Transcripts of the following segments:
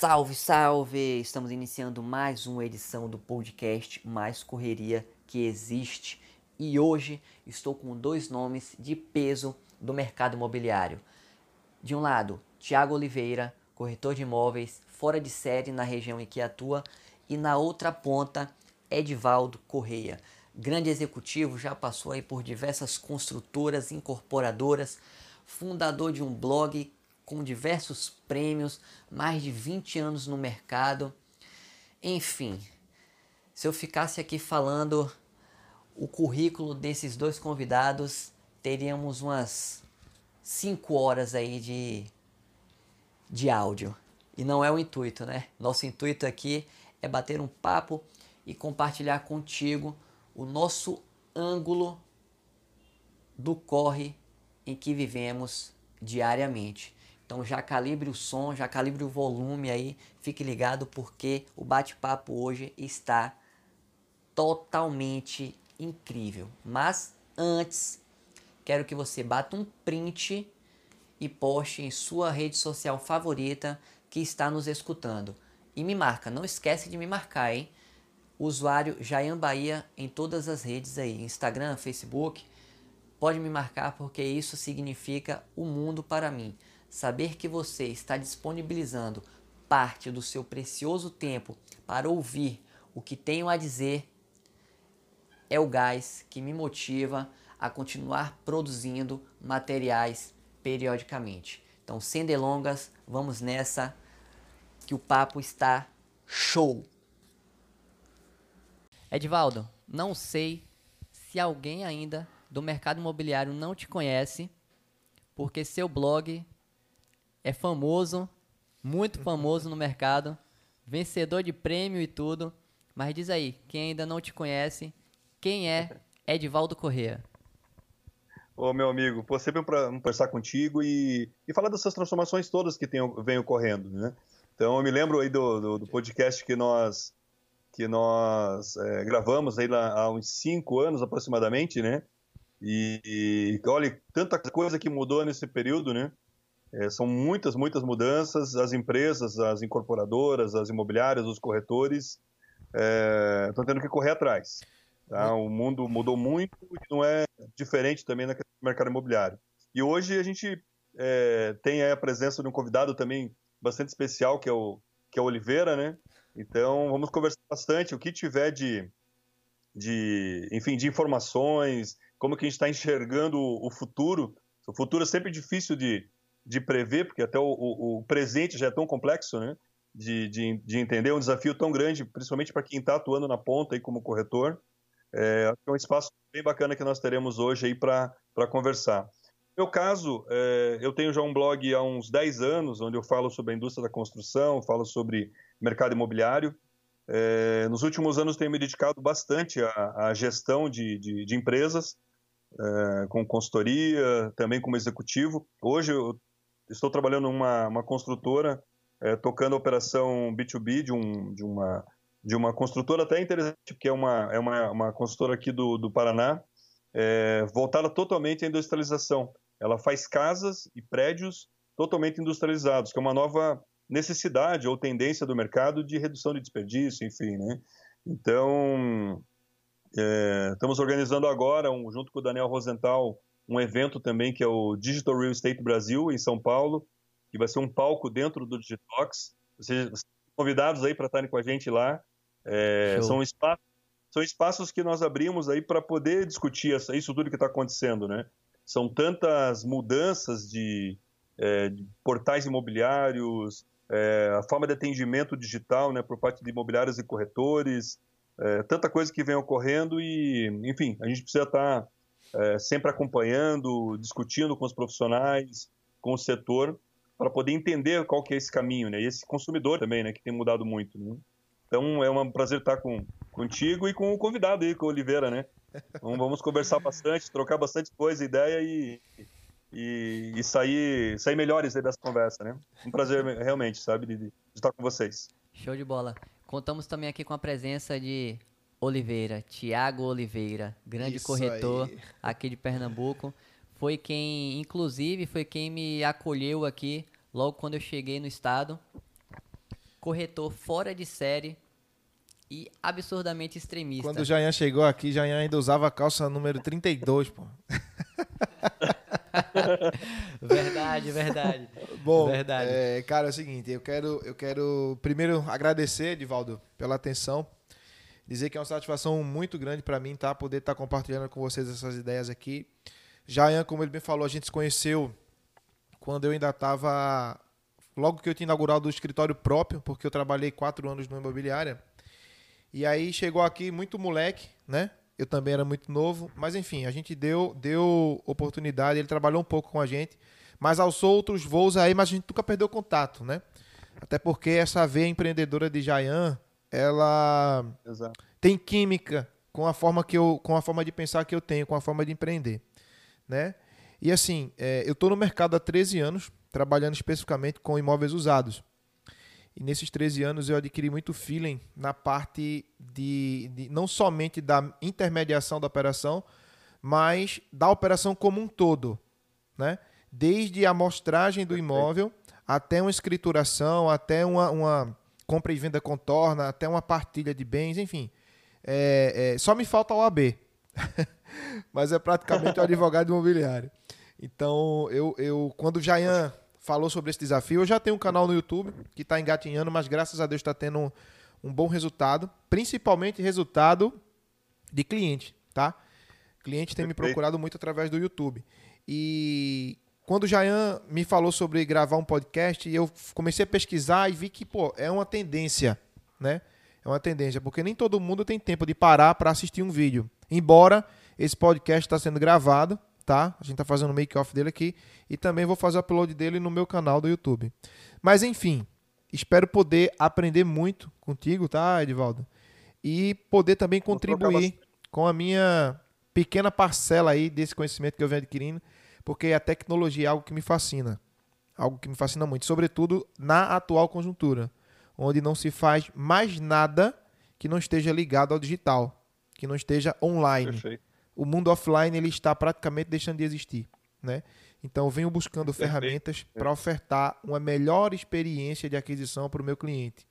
Salve, salve! Estamos iniciando mais uma edição do podcast Mais Correria que Existe e hoje estou com dois nomes de peso do mercado imobiliário. De um lado, Tiago Oliveira, corretor de imóveis fora de série na região em que atua, e na outra ponta, Edivaldo Correia, grande executivo, já passou aí por diversas construtoras, incorporadoras, fundador de um blog com diversos prêmios, mais de 20 anos no mercado. Enfim, se eu ficasse aqui falando o currículo desses dois convidados, teríamos umas 5 horas aí de, de áudio. E não é o intuito, né? Nosso intuito aqui é bater um papo e compartilhar contigo o nosso ângulo do corre em que vivemos diariamente. Então já calibre o som, já calibre o volume aí, fique ligado porque o bate-papo hoje está totalmente incrível. Mas antes, quero que você bata um print e poste em sua rede social favorita que está nos escutando. E me marca, não esquece de me marcar, hein? Usuário Jayan Bahia em todas as redes aí, Instagram, Facebook. Pode me marcar porque isso significa o mundo para mim. Saber que você está disponibilizando parte do seu precioso tempo para ouvir o que tenho a dizer é o gás que me motiva a continuar produzindo materiais periodicamente. Então, sem delongas, vamos nessa que o papo está show. Edvaldo, não sei se alguém ainda do mercado imobiliário não te conhece, porque seu blog é famoso, muito famoso no mercado, vencedor de prêmio e tudo. Mas diz aí, quem ainda não te conhece, quem é Edvaldo Corrêa? Ô, meu amigo, pô, sempre um conversar contigo e, e falar dessas transformações todas que tem, vem ocorrendo, né? Então, eu me lembro aí do, do, do podcast que nós, que nós é, gravamos aí lá há uns cinco anos aproximadamente, né? E, e olha, tanta coisa que mudou nesse período, né? É, são muitas, muitas mudanças. As empresas, as incorporadoras, as imobiliárias, os corretores estão é, tendo que correr atrás. Tá? O mundo mudou muito e não é diferente também no mercado imobiliário. E hoje a gente é, tem a presença de um convidado também bastante especial, que é o, que é o Oliveira, né? Então vamos conversar bastante. O que tiver de, de enfim, de informações, como que a gente está enxergando o futuro. O futuro é sempre difícil de, de prever, porque até o, o, o presente já é tão complexo, né? De, de, de, entender, é um desafio tão grande, principalmente para quem está atuando na ponta aí como corretor. É, é um espaço bem bacana que nós teremos hoje aí para conversar. No meu caso, é, eu tenho já um blog há uns 10 anos, onde eu falo sobre a indústria da construção, falo sobre mercado imobiliário. É, nos últimos anos tenho me dedicado bastante à, à gestão de, de, de empresas, é, com consultoria, também como executivo. Hoje eu estou trabalhando numa uma construtora, é, tocando a operação B2B de, um, de, uma, de uma construtora até interessante, porque é uma, é uma, uma construtora aqui do, do Paraná, é, voltada totalmente à industrialização. Ela faz casas e prédios totalmente industrializados, que é uma nova necessidade ou tendência do mercado de redução de desperdício, enfim, né? Então, é, estamos organizando agora, um, junto com o Daniel Rosenthal, um evento também que é o Digital Real Estate Brasil, em São Paulo, que vai ser um palco dentro do Digitox. Vocês convidados aí para estarem com a gente lá. É, são, espaços, são espaços que nós abrimos aí para poder discutir essa, isso tudo que está acontecendo, né? São tantas mudanças de, é, de portais imobiliários, é, a forma de atendimento digital, né, por parte de imobiliários e corretores, é, tanta coisa que vem ocorrendo e, enfim, a gente precisa estar tá é, sempre acompanhando, discutindo com os profissionais, com o setor, para poder entender qual que é esse caminho, né? E esse consumidor também, né? Que tem mudado muito. Né? Então é um prazer estar com, contigo e com o convidado aí, com o Oliveira, né? Então, vamos conversar bastante, trocar bastante coisa, ideia e, e, e sair, sair melhores dessa conversa, né? Um prazer realmente, sabe, de, de estar com vocês. Show de bola. Contamos também aqui com a presença de Oliveira, Tiago Oliveira, grande Isso corretor aí. aqui de Pernambuco. Foi quem, inclusive, foi quem me acolheu aqui logo quando eu cheguei no estado. corretor fora de série e absurdamente extremista. Quando o Jayan chegou aqui, Jayan ainda usava a calça número 32, pô. verdade, verdade. Bom, verdade. É, cara, é o seguinte, eu quero, eu quero primeiro agradecer, Edivaldo, pela atenção. Dizer que é uma satisfação muito grande para mim, tá? Poder estar tá compartilhando com vocês essas ideias aqui. Jayan, como ele me falou, a gente se conheceu quando eu ainda estava. Logo que eu tinha inaugurado o escritório próprio, porque eu trabalhei quatro anos no imobiliária. E aí chegou aqui muito moleque, né? Eu também era muito novo, mas enfim, a gente deu, deu oportunidade, ele trabalhou um pouco com a gente, mas aos outros voos aí, mas a gente nunca perdeu contato, né? Até porque essa veia empreendedora de Jayan, ela Exato. tem química com a forma que eu, com a forma de pensar que eu tenho, com a forma de empreender, né? E assim, é, eu estou no mercado há 13 anos, trabalhando especificamente com imóveis usados. E nesses 13 anos eu adquiri muito feeling na parte de, de, não somente da intermediação da operação, mas da operação como um todo, né? Desde a amostragem do imóvel até uma escrituração, até uma, uma compra e venda contorna, até uma partilha de bens, enfim. É, é, só me falta o AB, mas é praticamente o advogado imobiliário. Então, eu, eu quando o Jayan falou sobre esse desafio, eu já tenho um canal no YouTube que está engatinhando, mas graças a Deus está tendo um, um, bom resultado, principalmente resultado de cliente, tá? Cliente tem me procurado muito através do YouTube. E quando o Jayan me falou sobre gravar um podcast, eu comecei a pesquisar e vi que, pô, é uma tendência, né? É uma tendência, porque nem todo mundo tem tempo de parar para assistir um vídeo. Embora esse podcast está sendo gravado, tá? A gente tá fazendo o make-off dele aqui e também vou fazer o upload dele no meu canal do YouTube. Mas enfim, espero poder aprender muito contigo, tá, Edivaldo? E poder também contribuir com a minha pequena parcela aí desse conhecimento que eu venho adquirindo, porque a tecnologia é algo que me fascina. Algo que me fascina muito, sobretudo na atual conjuntura, onde não se faz mais nada que não esteja ligado ao digital, que não esteja online. Perfeito o mundo offline ele está praticamente deixando de existir, né? Então eu venho buscando ferramentas para ofertar uma melhor experiência de aquisição para o meu cliente.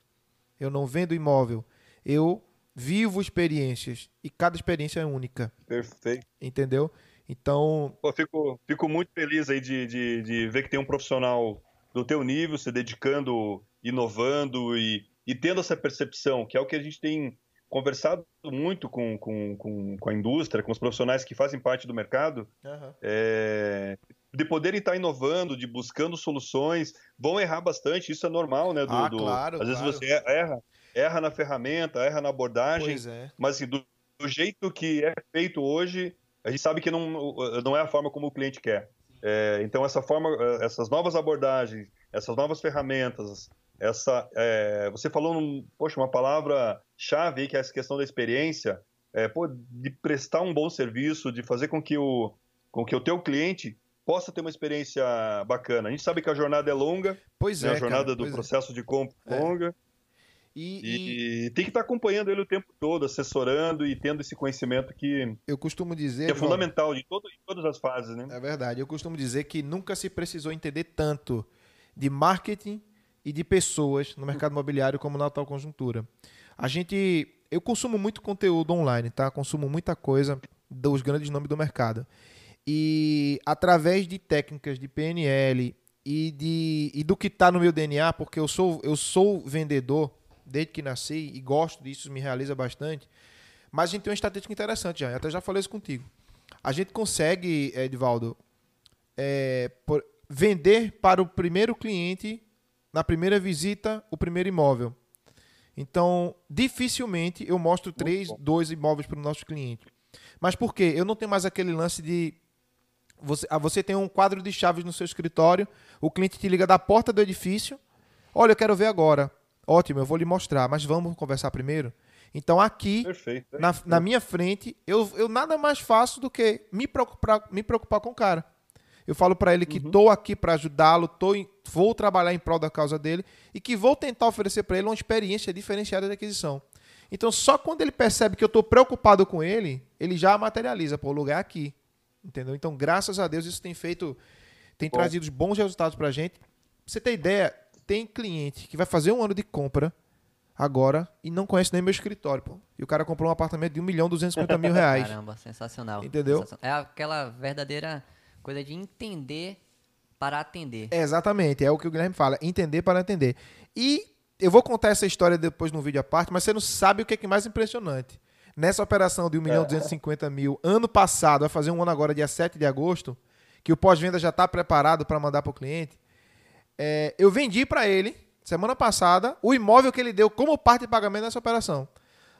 Eu não vendo imóvel, eu vivo experiências e cada experiência é única. Perfeito. Entendeu? Então. Pô, fico, fico muito feliz aí de, de, de ver que tem um profissional do teu nível se dedicando, inovando e, e tendo essa percepção, que é o que a gente tem conversado muito com, com, com, com, a indústria, com os profissionais que fazem parte do mercado, uhum. é, de poderem estar inovando, de buscando soluções, vão errar bastante, isso é normal, né? Do, ah, do, claro, às claro. vezes você erra, erra na ferramenta, erra na abordagem, é. mas assim, do, do, jeito que é feito hoje, a gente sabe que não, não é a forma como o cliente quer. É, então essa forma, essas novas abordagens, essas novas ferramentas, essa, é, você falou, num, poxa, uma palavra chave aí, que é essa questão da experiência, é, pô, de prestar um bom serviço, de fazer com que o, com que o teu cliente possa ter uma experiência bacana. A gente sabe que a jornada é longa, pois né, é, a jornada cara, do é. processo é. de compra é longa. E, e, e, tem que estar acompanhando ele o tempo todo, assessorando e tendo esse conhecimento que eu costumo dizer que é fundamental de, todo, de todas as fases, né? É verdade. Eu costumo dizer que nunca se precisou entender tanto de marketing e de pessoas no mercado imobiliário como na atual conjuntura. A gente, eu consumo muito conteúdo online, tá? Consumo muita coisa dos grandes nomes do mercado. E através de técnicas de PNL e, de, e do que está no meu DNA, porque eu sou, eu sou vendedor desde que nasci e gosto disso, me realiza bastante. Mas a gente tem uma estatística interessante já, eu até já falei isso contigo. A gente consegue, Edvaldo, é, por, vender para o primeiro cliente na primeira visita, o primeiro imóvel. Então, dificilmente eu mostro três, dois imóveis para o nosso cliente. Mas por quê? Eu não tenho mais aquele lance de. Você, ah, você tem um quadro de chaves no seu escritório, o cliente te liga da porta do edifício. Olha, eu quero ver agora. Ótimo, eu vou lhe mostrar, mas vamos conversar primeiro? Então, aqui, perfeito, Na, na minha frente, eu, eu nada mais faço do que me preocupar, me preocupar com o cara. Eu falo para ele que estou uhum. aqui para ajudá-lo, vou trabalhar em prol da causa dele e que vou tentar oferecer para ele uma experiência diferenciada de aquisição. Então, só quando ele percebe que eu estou preocupado com ele, ele já materializa, pô, o lugar é aqui. Entendeu? Então, graças a Deus, isso tem feito, tem Bom. trazido bons resultados para a gente. Pra você ter ideia, tem cliente que vai fazer um ano de compra agora e não conhece nem meu escritório, pô. E o cara comprou um apartamento de 1 milhão 250 mil reais. Caramba, sensacional. Entendeu? Sensacional. É aquela verdadeira coisa de entender para atender. É, exatamente, é o que o Guilherme fala, entender para atender. E eu vou contar essa história depois no vídeo à parte, mas você não sabe o que é, que é mais impressionante. Nessa operação de 1 milhão 250 mil, ano passado, vai fazer um ano agora, dia 7 de agosto, que o pós-venda já está preparado para mandar para o cliente, é, eu vendi para ele, semana passada, o imóvel que ele deu como parte de pagamento nessa operação.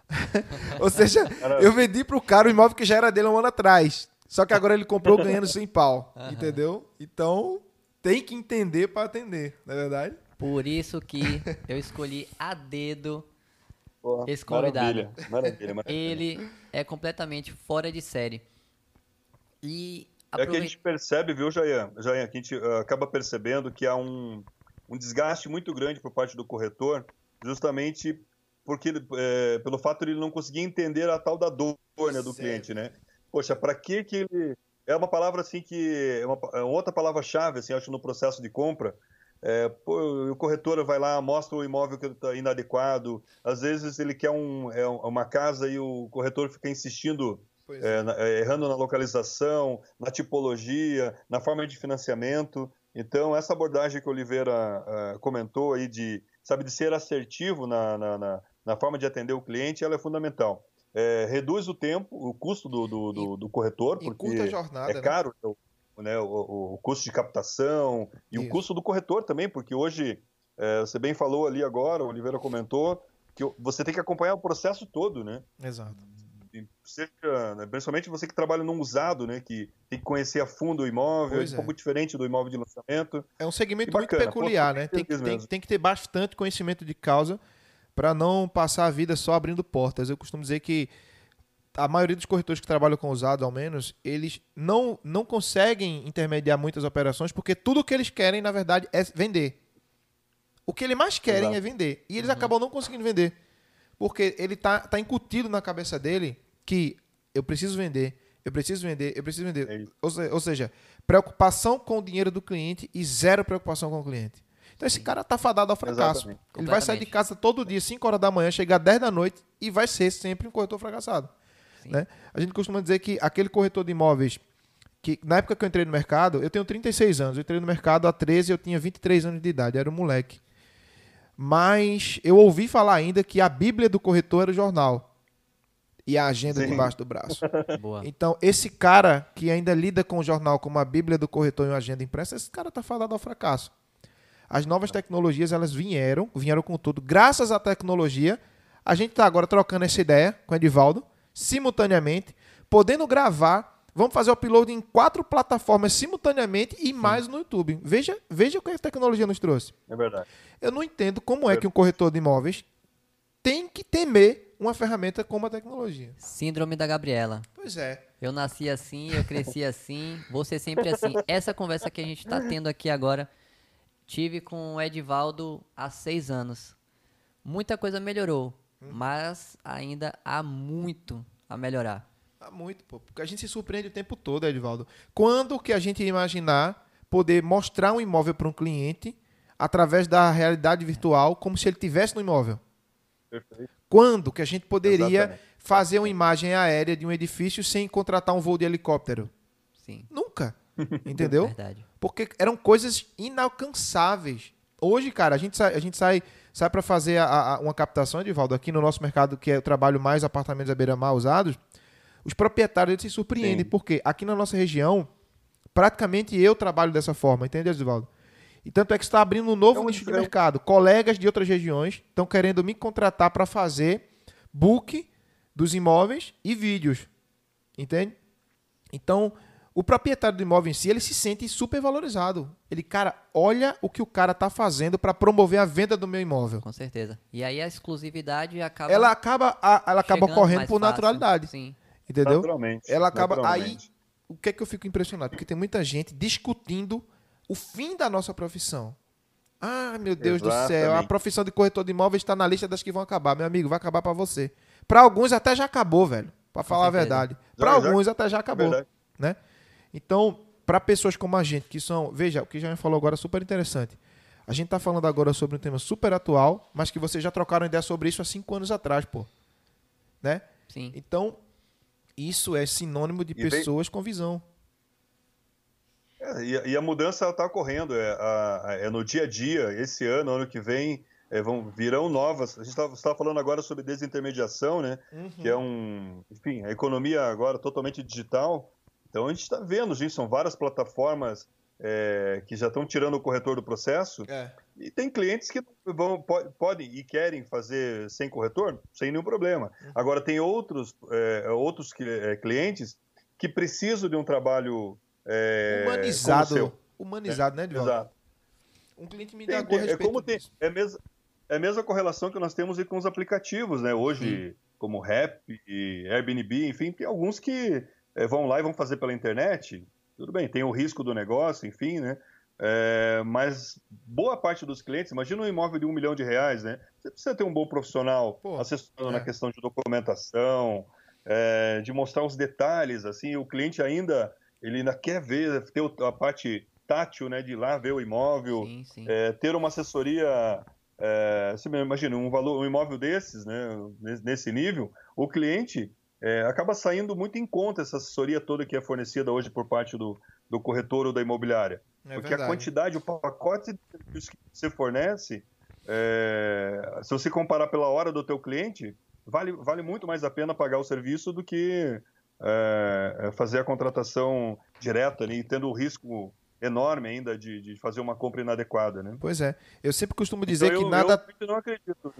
Ou seja, eu vendi para o cara o imóvel que já era dele um ano atrás. Só que agora ele comprou ganhando sem pau. Aham. Entendeu? Então, tem que entender para atender, não é verdade? Por isso que eu escolhi a dedo Pô, Esse convidado. Maravilha, maravilha, maravilha. ele é completamente fora de série. E É que a gente percebe, viu, Jair? Jair, que a gente ah, acaba percebendo que há um, um desgaste muito grande por parte do corretor, justamente porque ele, é, pelo fato de ele não conseguir entender a tal da dor né, do cliente, né? Poxa, para que que ele... É uma palavra assim que... É uma, é outra palavra-chave, assim, acho, no processo de compra. É, pô, o corretor vai lá, mostra o imóvel que está inadequado. Às vezes ele quer um, é uma casa e o corretor fica insistindo é, na- é, errando na localização, na tipologia, na forma de financiamento. Então, essa abordagem que o Oliveira ah, comentou aí de, sabe, de ser assertivo na, na, na- na forma de atender o cliente, ela é fundamental. É, reduz o tempo, o custo do, do, do- do corretor, porque jornada, é né? caro o, né, o, o- o custo de captação e Isso. o custo do corretor também, porque hoje, é, você bem falou ali agora, o Oliveira comentou, que você tem que acompanhar o processo todo, né? Exato. Seja, né, principalmente você que trabalha num usado, né, que tem que conhecer a fundo o imóvel, Pois é é. um pouco diferente do imóvel de lançamento. É um segmento muito peculiar, Pô, né? Tem tem, tem que ter bastante conhecimento de causa para não passar a vida só abrindo portas. Eu costumo dizer que a maioria dos corretores que trabalham com usados, ao menos, eles não, não conseguem intermediar muitas operações porque tudo que eles querem, na verdade, é vender. O que eles mais querem Exato. é vender. E eles acabam não conseguindo vender. Porque ele tá, tá incutido na cabeça dele que eu preciso vender, eu preciso vender, eu preciso vender. É. Ou, se- ou seja, preocupação com o dinheiro do cliente e zero preocupação com o cliente. Então esse cara tá fadado ao fracasso. Exatamente. Ele vai sair de casa todo dia, 5 horas da manhã, chegar 10 da noite e vai ser sempre um corretor fracassado. Né? A gente costuma dizer que aquele corretor de imóveis que na época que eu entrei no mercado, eu tenho 36 anos, eu entrei no mercado há 13, eu tinha 23 anos de idade, era um moleque. Mas eu ouvi falar ainda que a Bíblia do corretor era o jornal e a agenda Sim. debaixo do braço. Boa. Então, esse cara que ainda lida com o jornal como a Bíblia do corretor e uma agenda impressa, esse cara tá fadado ao fracasso. As novas tecnologias, elas vieram, vieram com tudo. Graças à tecnologia, a gente está agora trocando essa ideia com o Edivaldo, simultaneamente, podendo gravar. Vamos fazer o upload em quatro plataformas simultaneamente e mais no YouTube. Veja, veja o que a tecnologia nos trouxe. É verdade. Eu não entendo como é que um corretor de imóveis tem que temer uma ferramenta como a tecnologia. Síndrome da Gabriela. Pois é. Eu nasci assim, eu cresci assim, vou ser sempre assim. Essa conversa que a gente está tendo aqui agora, tive com o Edivaldo há seis anos. Muita coisa melhorou, mas ainda há muito a melhorar. Há muito, pô. Porque a gente se surpreende o tempo todo, Edivaldo. Quando que a gente imaginar poder mostrar um imóvel para um cliente através da realidade virtual como se ele tivesse no imóvel? Perfeito. Quando que a gente poderia Exatamente. fazer uma imagem aérea de um edifício sem contratar um voo de helicóptero? Sim, Nunca. Entendeu? verdade. Porque eram coisas inalcançáveis. Hoje, cara, a gente sai, a gente sai, sai para fazer a- a- uma captação, Edivaldo, aqui no nosso mercado, que é o trabalho mais apartamentos à beira-mar usados, os proprietários eles se surpreendem, Sim. porque aqui na nossa região, praticamente eu trabalho dessa forma, entende, Edivaldo? E tanto é que está abrindo um novo É um nicho de mercado. Colegas de outras regiões estão querendo me contratar para fazer book dos imóveis e vídeos. Entende? Então, o proprietário do imóvel em si, ele se sente super valorizado. Ele, cara, olha o que o cara tá fazendo para promover a venda do meu imóvel. Com certeza. E aí a exclusividade acaba. Ela acaba, a- ela acaba chegando correndo mais por fácil. naturalidade, Sim. entendeu? Naturalmente. Ela acaba aí naturalmente. o que é que eu fico impressionado? Porque tem muita gente discutindo o fim da nossa profissão. Ah, meu Deus do céu, a Exatamente. profissão de corretor de imóveis está na lista das que vão acabar. Meu amigo, vai acabar para você. Para alguns até já acabou, velho. Para falar a verdade. Para alguns até já acabou, Verdade. né? Então, para pessoas como a gente, que são, veja, o que já me falou agora é super interessante. A gente tá falando agora sobre um tema super atual, mas que vocês já trocaram ideia sobre isso há cinco anos atrás, pô. Né? Sim. Então, isso é sinônimo de E vem- pessoas com visão. É, e, e a mudança está ocorrendo, é, a- a- é no dia a dia, esse ano, ano que vem, é, vão, virão novas. A gente estava falando agora sobre desintermediação, né? Que é um, enfim, a economia agora totalmente digital. Então a gente está vendo, gente, são várias plataformas é, que já estão tirando o corretor do processo. É. E tem clientes que vão, po- podem e querem fazer sem corretor, sem nenhum problema. Agora, tem outros, é, outros é, clientes que precisam de um trabalho é, humanizado. Humanizado, né, Edvaldo? Exato. Um cliente me Tem- indagou a é como tem, é, a mesma, é a mesma correlação que nós temos com os aplicativos, né? Hoje, como Rap e Airbnb, enfim, tem alguns que é, vão lá e vão fazer pela internet. Tudo bem, tem o risco do negócio, enfim, né? É, mas boa parte dos clientes, imagina um imóvel de um milhão de reais, né? Você precisa ter um bom profissional Pô, assessorando é. na questão de documentação, é, de mostrar os detalhes, assim, o cliente ainda, ele ainda quer ver, ter a parte tátil, né, de ir lá ver o imóvel, Sim, sim. é, ter uma assessoria, é, você imagina, um valor, um imóvel desses, né, nesse- nesse nível, o cliente é, acaba saindo muito em conta essa assessoria toda que é fornecida hoje por parte do, do corretor ou da imobiliária. É Porque verdade. a quantidade, o pacote de serviços que você fornece, é, se você comparar pela hora do teu cliente, vale, vale muito mais a pena pagar o serviço do que é, fazer a contratação direta ali, tendo o risco enorme ainda de, de fazer uma compra inadequada, né? Pois é. Eu sempre costumo dizer Então, que eu, nada. Eu não acredito.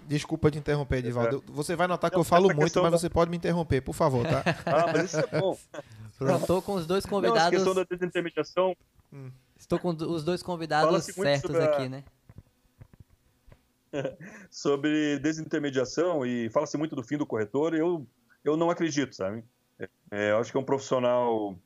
Desculpa te interromper, Edivaldo. Você vai notar que Não, eu falo muito, mas da- você pode me interromper, por favor, tá? Ah, mas isso é bom. Eu Tô com os dois Não, convidados. questão da desintermediação, Estou com os dois convidados certos a- aqui, né? sobre desintermediação e fala-se muito do fim do corretor, eu, eu não acredito, sabe? É, eu acho que é um profissional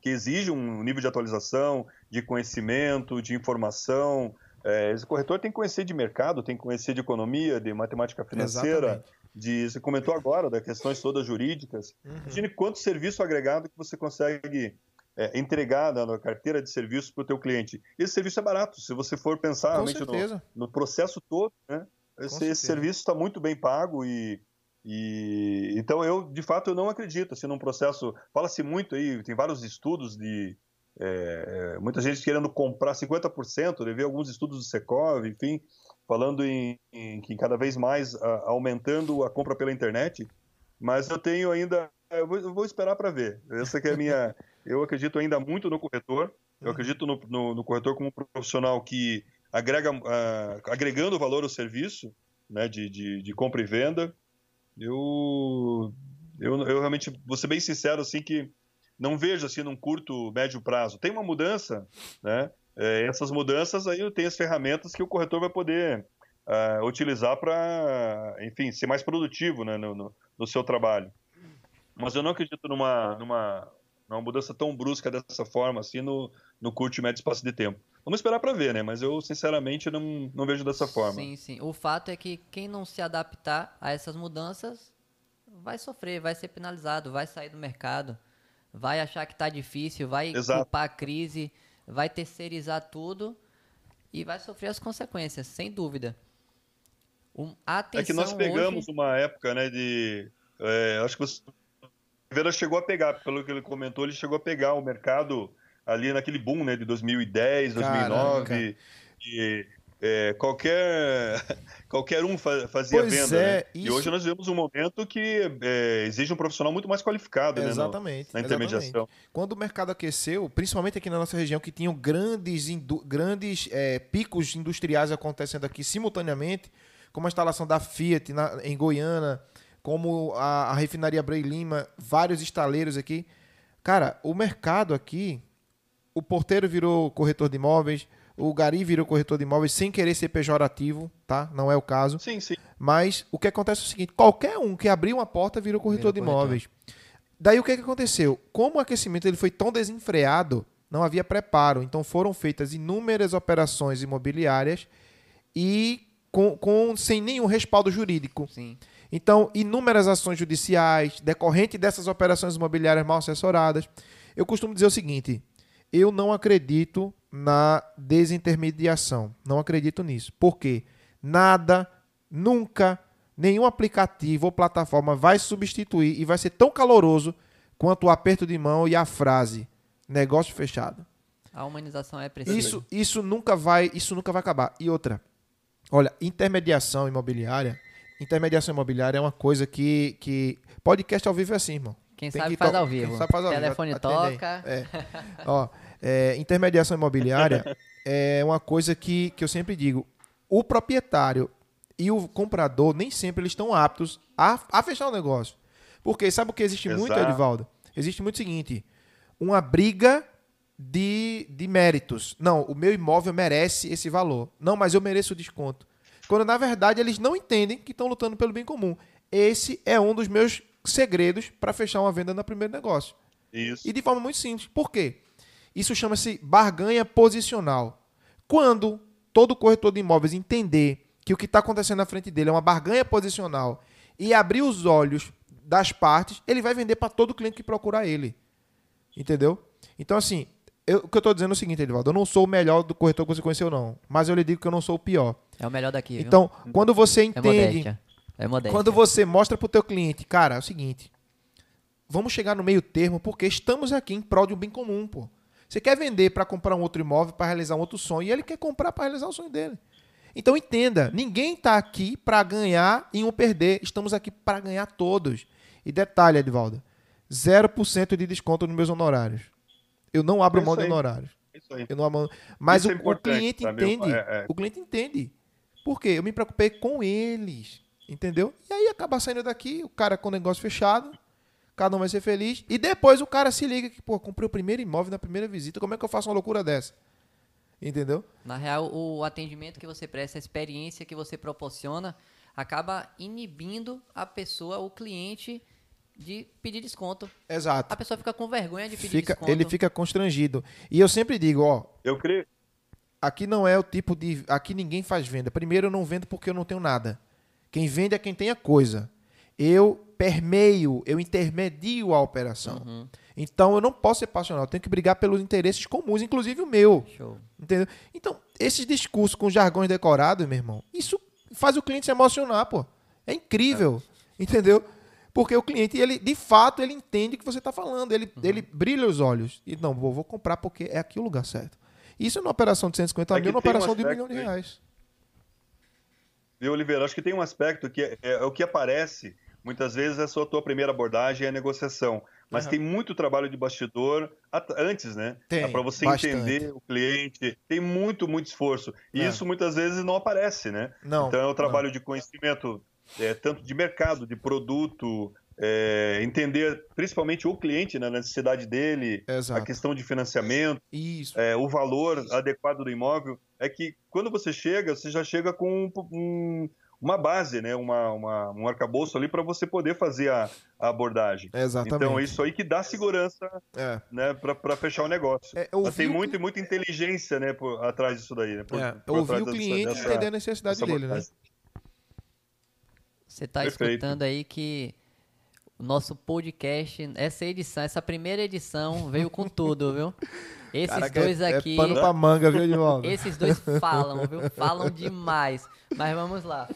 que exige um nível de atualização, de conhecimento, de informação. É, esse corretor tem que conhecer de mercado, tem que conhecer de economia, de matemática financeira, Exatamente. de, você comentou agora das questões todas jurídicas. Uhum. Imagine quanto serviço agregado que você consegue é, entregar na, carteira de serviços para o teu cliente. Esse serviço é barato, se você for pensar Com realmente no, no processo todo, né? Esse, esse serviço está muito bem pago e, e então eu de fato eu não acredito assim num processo fala-se muito aí tem vários estudos de é, é, muita gente querendo comprar 50%, eu vi alguns estudos do Secov, enfim, falando em, em que cada vez mais a, aumentando a compra pela internet, mas eu tenho ainda, eu vou, eu vou esperar para ver. Essa que é a minha, eu acredito ainda muito no corretor, eu acredito no, no, no corretor como um profissional que agrega, ah, agregando valor ao serviço, né, de, de, de compra e venda. Eu, eu, eu realmente, vou ser bem sincero, assim, que não vejo assim num curto, médio prazo. Tem uma mudança, né? É, essas mudanças aí tem as ferramentas que o corretor vai poder ah, utilizar para, enfim, ser mais produtivo né, no, no, no seu trabalho. Mas eu não acredito numa, numa, numa mudança tão brusca dessa forma, assim, no, no curto e médio espaço de tempo. Vamos esperar para ver, né? Mas eu, sinceramente, não, não vejo dessa forma. Sim, sim. O fato é que quem não se adaptar a essas mudanças vai sofrer, vai ser penalizado, vai sair do mercado, vai achar que tá difícil, vai Exato. culpar a crise, vai terceirizar tudo e vai sofrer as consequências, sem dúvida. Um, atenção É que nós pegamos hoje... uma época, né, de... é, acho que você... Oliveira chegou a pegar, pelo que ele comentou, ele chegou a pegar o mercado ali naquele boom, né, de 2010, 2009, Caraca. e é, qualquer, qualquer um fa- fazia Pois venda, é, né? E isso- hoje nós vivemos um momento que é, exige um profissional muito mais qualificado, né, no- Exatamente. na exatamente. intermediação. Quando o mercado aqueceu, principalmente aqui na nossa região, que tinham grandes, grandes é, picos industriais acontecendo aqui simultaneamente, como a instalação da Fiat na- em Goiânia, como a, a refinaria Brei Lima, vários estaleiros aqui. Cara, o mercado aqui, o porteiro virou corretor de imóveis, o gari virou corretor de imóveis sem querer ser pejorativo, tá? Não é o caso. Sim, sim. Mas o que acontece é o seguinte: qualquer um que abrir uma porta virou corretor Virou de corretor. imóveis. Daí o que, que aconteceu? Como o aquecimento ele foi tão desenfreado, não havia preparo. Então foram feitas inúmeras operações imobiliárias e com, com- sem nenhum respaldo jurídico. Sim. Então, inúmeras ações judiciais, decorrente dessas operações imobiliárias mal assessoradas. Eu costumo dizer o seguinte: Eu não acredito na desintermediação. Não acredito nisso. Por quê? Nada, nunca, nenhum aplicativo ou plataforma vai substituir e vai ser tão caloroso quanto o aperto de mão e a frase negócio fechado. A humanização é precisa. Isso, isso nunca vai, isso nunca vai acabar. E outra, olha, intermediação imobiliária, intermediação imobiliária é uma coisa que, que podcast ao vivo é assim, irmão. Quem sabe que faz to- ao quem vivo. sabe faz ao vivo. Telefone toca. É. Ó, é, intermediação imobiliária é uma coisa que, que eu sempre digo. O proprietário e o comprador nem sempre eles estão aptos a, a fechar o negócio. Porque sabe o que existe muito, Exato. Edivaldo? Existe muito o seguinte: uma briga de, de méritos. Não, o meu imóvel merece esse valor. Não, mas eu mereço o desconto. Quando na verdade eles não entendem que estão lutando pelo bem comum. Esse é um dos meus segredos para fechar uma venda no primeiro negócio. Isso. E de forma muito simples. Por quê? Isso chama-se barganha posicional. Quando todo corretor de imóveis entender que o que está acontecendo na frente dele é uma barganha posicional e abrir os olhos das partes, ele vai vender para todo cliente que procurar ele. Entendeu? Então, assim, eu- o que eu estou dizendo é o seguinte, Edivaldo. Eu não sou o melhor do corretor que você conheceu, não. Mas eu lhe digo que eu não sou o pior. É o melhor daqui, viu? Então, quando você é entende modéstia. É modéstia. quando você mostra pro teu cliente, cara, é o seguinte, vamos chegar no meio termo porque estamos aqui em prol de um bem comum, pô. Você quer vender para comprar um outro imóvel, para realizar um outro sonho, e ele quer comprar para realizar o sonho dele. Então entenda, ninguém está aqui para ganhar e um perder, estamos aqui para ganhar todos. E detalhe, Edvaldo, 0% de desconto nos meus honorários. Eu não abro É mão de honorários. Isso aí. Eu não abro Mas Isso o, é o cliente entende. É, é. O cliente entende. Por quê? Eu me preocupei com eles. Entendeu? E aí acaba saindo daqui, o cara com o negócio fechado, cada um vai ser feliz. E depois o cara se liga que, pô, comprei o primeiro imóvel na primeira visita, como é que eu faço uma loucura dessa? Entendeu? Na real, o atendimento que você presta, a experiência que você proporciona, acaba inibindo a pessoa, o cliente, de pedir desconto. Exato. A pessoa fica com vergonha de pedir Fica, desconto. ele fica constrangido. E eu sempre digo, ó, Eu creio. aqui não é o tipo de. Aqui ninguém faz venda. Primeiro, eu não vendo porque eu não tenho nada. Quem vende é quem tem a coisa. Eu permeio, eu intermedio a operação. Uhum. Então eu não posso ser passional, eu tenho que brigar pelos interesses comuns, inclusive o meu. Show. Entendeu? Então, esses discursos com jargões decorados, meu irmão, isso faz o cliente se emocionar, pô. É incrível. Entendeu? Porque o cliente, ele, de fato, ele entende o que você está falando. Ele, ele brilha os olhos. E não, vou, vou comprar porque é aqui o lugar certo. Isso é uma operação de 150 É mil, uma tem um operação de um milhão de aí. reais. Viu, Oliveira? Acho que tem um aspecto que é, é o que aparece muitas vezes é só a tua primeira abordagem é a negociação. Mas Aham. tem muito trabalho de bastidor antes, né? Tem, para você bastante. entender o cliente. Tem muito, muito esforço. E É. isso muitas vezes não aparece, né? Não. Então é o trabalho de conhecimento, é, tanto de mercado, de produto, é, entender principalmente o cliente, né, a necessidade dele, não. a Exato. questão de financiamento, é, o valor adequado do imóvel. É que quando você chega, você já chega com um- um- uma base, né, uma, uma- um arcabouço ali para você poder fazer a, a abordagem. Exatamente. Então, isso aí que dá segurança É. né, para fechar o negócio. É, Mas tem muito, muita inteligência né, por, atrás disso daí. Né, por, É, por ouvir o cliente dessa- entender a necessidade dele, né? Você está escutando aí que nosso podcast, essa edição, essa primeira edição veio com tudo, viu? Esses Caraca, dois é, aqui, É pano pra manga, viu, Edivaldo? esses dois falam, viu? Falam demais. Mas vamos lá.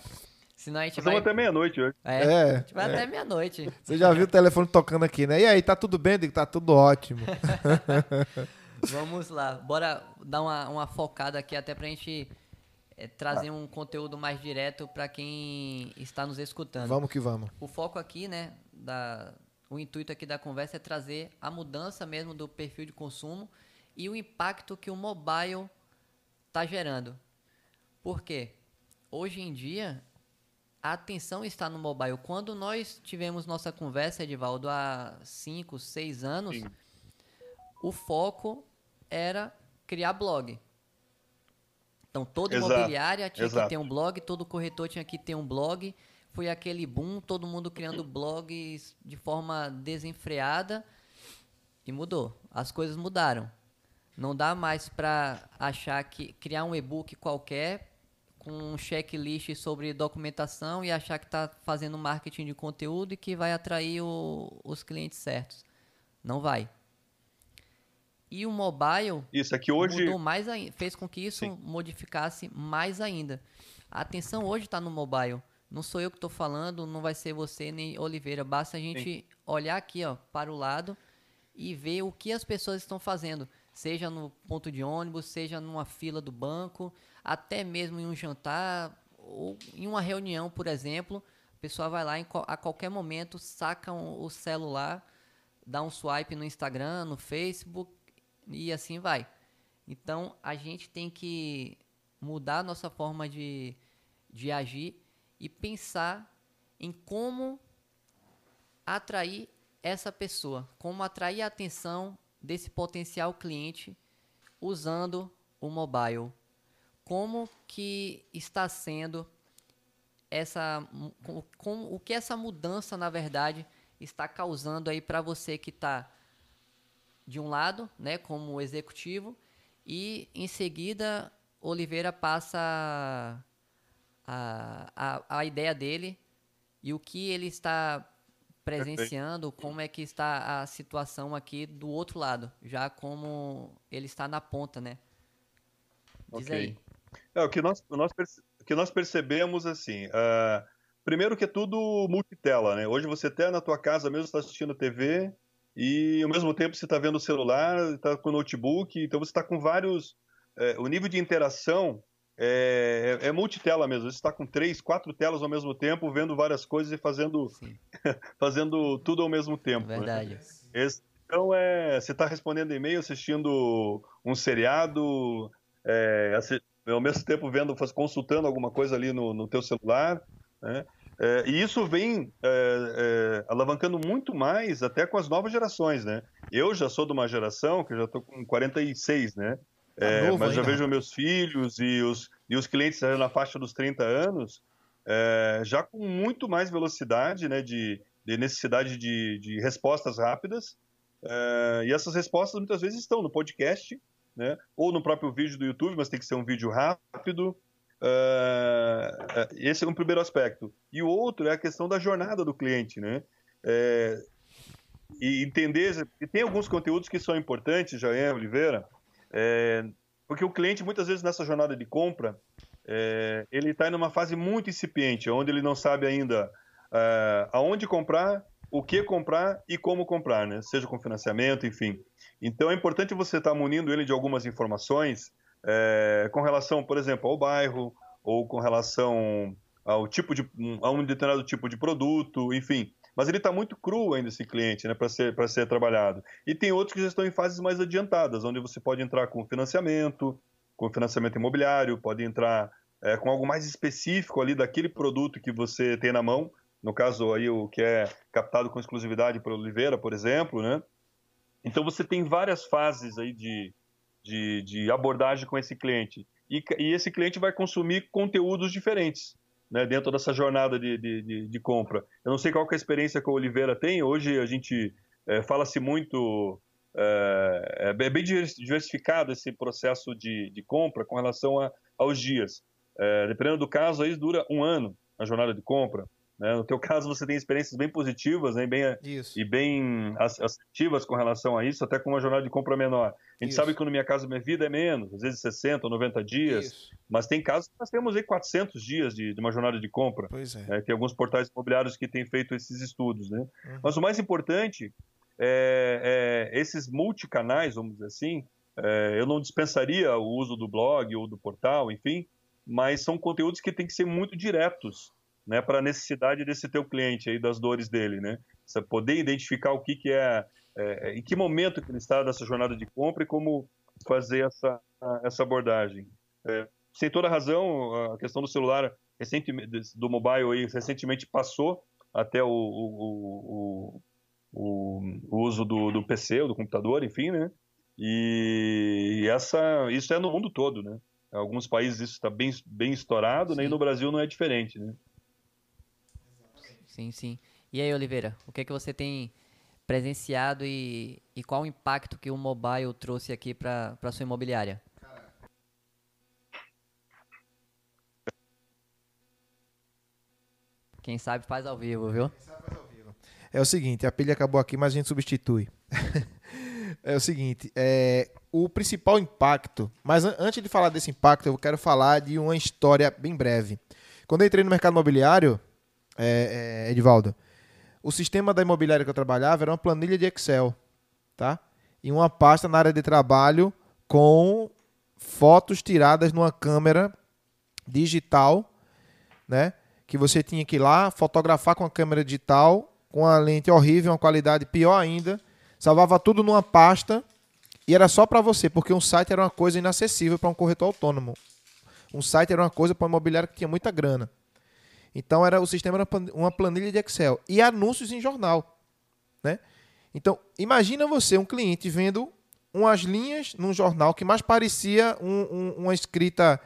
Senão a gente Nós vai. até meia-noite hoje. É, É, a gente vai até meia-noite. Você já viu o telefone tocando aqui, né? E aí, tá tudo bem? Digo, tá tudo ótimo. Vamos lá, bora dar uma, uma focada aqui até pra gente eh, trazer um conteúdo mais direto pra quem está nos escutando. Vamos que vamos. O foco aqui, né, da, o intuito aqui da conversa é trazer a mudança mesmo do perfil de consumo e o impacto que o mobile está gerando. Por quê? Hoje em dia, a atenção está no mobile. Quando nós tivemos nossa conversa, Edivaldo, há 5, 6 anos, Sim. o foco era criar blog. Então, toda Exato, imobiliária tinha que exato. ter um blog, todo corretor tinha que ter um blog. Foi aquele boom, todo mundo criando blogs de forma desenfreada e mudou. As coisas mudaram. Não dá mais para achar que criar um e-book qualquer com um checklist sobre documentação e achar que está fazendo marketing de conteúdo e que vai atrair o- os clientes certos. Não vai. E o mobile isso, é que hoje... mudou mais fez com que isso Sim. modificasse mais ainda. A atenção hoje está no mobile. Não sou eu que estou falando, não vai ser você nem Oliveira. Basta a gente Sim. olhar aqui ó, para o lado e ver o que as pessoas estão fazendo. Seja no ponto de ônibus, seja numa fila do banco, até mesmo em um jantar ou em uma reunião, por exemplo. A pessoa vai lá a qualquer momento, saca o celular, dá um swipe no Instagram, no Facebook e assim vai. Então a gente tem que mudar a nossa forma de, de agir e pensar em como atrair essa pessoa, como atrair a atenção desse potencial cliente usando o mobile. Como que está sendo essa com, com, o que essa mudança na verdade está causando aí para você que está de um lado, né, como executivo, e em seguida Oliveira passa a, a, a ideia dele e o que ele está presenciando, como é que está a situação aqui do outro lado, já como ele está na ponta, né? Diz okay. aí. É, o, que nós, o, nós, o que nós percebemos, assim, uh, primeiro que é tudo multitela, né? Hoje você até na tua casa mesmo está assistindo TV, e ao mesmo tempo você está vendo o celular, está com o notebook, então você está com vários. É, o nível de interação é, é, é multitela mesmo. Você está com três, quatro telas ao mesmo tempo, vendo várias coisas e fazendo, fazendo tudo ao mesmo tempo. Né? Verdade. Né? Esse, então é, você está respondendo e-mail, assistindo um seriado, é, ao mesmo tempo vendo, consultando alguma coisa ali no, no teu celular. Né? É, e isso vem é, é, alavancando muito mais até com as novas gerações, né? Eu já sou de uma geração que já estou com 46, né? Tá é, mas ainda. já vejo meus filhos e os, e os clientes na faixa dos 30 anos é, já com muito mais velocidade, né? De, de necessidade de, de respostas rápidas. É, e essas respostas muitas vezes estão no podcast, né? Ou no próprio vídeo do YouTube, mas tem que ser um vídeo rápido. Uh, esse é um primeiro aspecto. E o outro é a questão da jornada do cliente, né? É, e entender, e tem alguns conteúdos que são importantes, Jair Oliveira, é, porque o cliente, muitas vezes, nessa jornada de compra, é, ele está em uma fase muito incipiente, onde ele não sabe ainda é, aonde comprar, o que comprar e como comprar, né? seja com financiamento, enfim. Então é importante você estar tá munindo ele de algumas informações é, com relação, por exemplo, ao bairro ou com relação ao tipo de a um determinado tipo de produto, enfim. Mas ele está muito cru ainda esse cliente, né, para ser ser trabalhado. E tem outros que já estão em fases mais adiantadas, onde você pode entrar com financiamento, com financiamento imobiliário, pode entrar é, com algo mais específico ali daquele produto que você tem na mão. No caso aí o que é captado com exclusividade para Oliveira, por exemplo, né? Então você tem várias fases aí de, de, de abordagem com esse cliente. E, e, esse cliente vai consumir conteúdos diferentes né, dentro dessa jornada de, de, de, compra. Eu não sei qual é a experiência que o Oliveira tem. Hoje a gente é, fala-se muito. É, é, bem diversificado esse processo de, de compra com relação a, aos dias. É, dependendo do caso, aí dura um ano a jornada de compra. Né? No teu caso, você tem experiências bem positivas né? bem, e bem assertivas com relação a isso, até com uma jornada de compra menor. A gente isso. sabe que no Minha Casa Minha Vida é menos, às vezes 60 ou 90 dias, isso. mas tem casos que nós temos aí 400 dias de, de uma jornada de compra. Pois é. é. Tem alguns portais imobiliários que têm feito esses estudos. Né? Uhum. Mas o mais importante é, é esses multicanais, vamos dizer assim, é, eu não dispensaria o uso do blog ou do portal, enfim, mas são conteúdos que têm que ser muito diretos né, para a necessidade desse teu cliente aí, das dores dele, né? Você poder identificar o que, que é, é, é, em que momento que ele está nessa jornada de compra e como fazer essa, essa abordagem. É, sem toda razão, a questão do celular recentemente, do mobile aí, recentemente passou até o, o, o, o uso do, do, PC do computador, enfim, né? E essa, isso é no mundo todo, né? Em alguns países isso está bem, bem estourado, né? E no Brasil não é diferente, né? Sim, sim. E aí, Oliveira, o que é que você tem presenciado e, e qual o impacto que o mobile trouxe aqui para a sua imobiliária? Quem sabe faz ao vivo, viu? É o seguinte, a pilha acabou aqui, mas a gente substitui. é o seguinte, é, o principal impacto, mas an- antes de falar desse impacto, eu quero falar de uma história bem breve. Quando eu entrei no mercado imobiliário, é, é, o sistema da imobiliária que eu trabalhava era uma planilha de Excel, tá? E uma pasta na área de trabalho com fotos tiradas numa câmera digital, né? Que você tinha que ir lá fotografar com a câmera digital, com a lente horrível, uma qualidade pior ainda, salvava tudo numa pasta e era só para você, porque um site era uma coisa inacessível para um corretor autônomo. Um site era uma coisa para um imobiliário que tinha muita grana. Então era o sistema era uma planilha de Excel e anúncios em jornal, né? Então imagina você um cliente vendo umas linhas num jornal que mais parecia um- um- uma escrita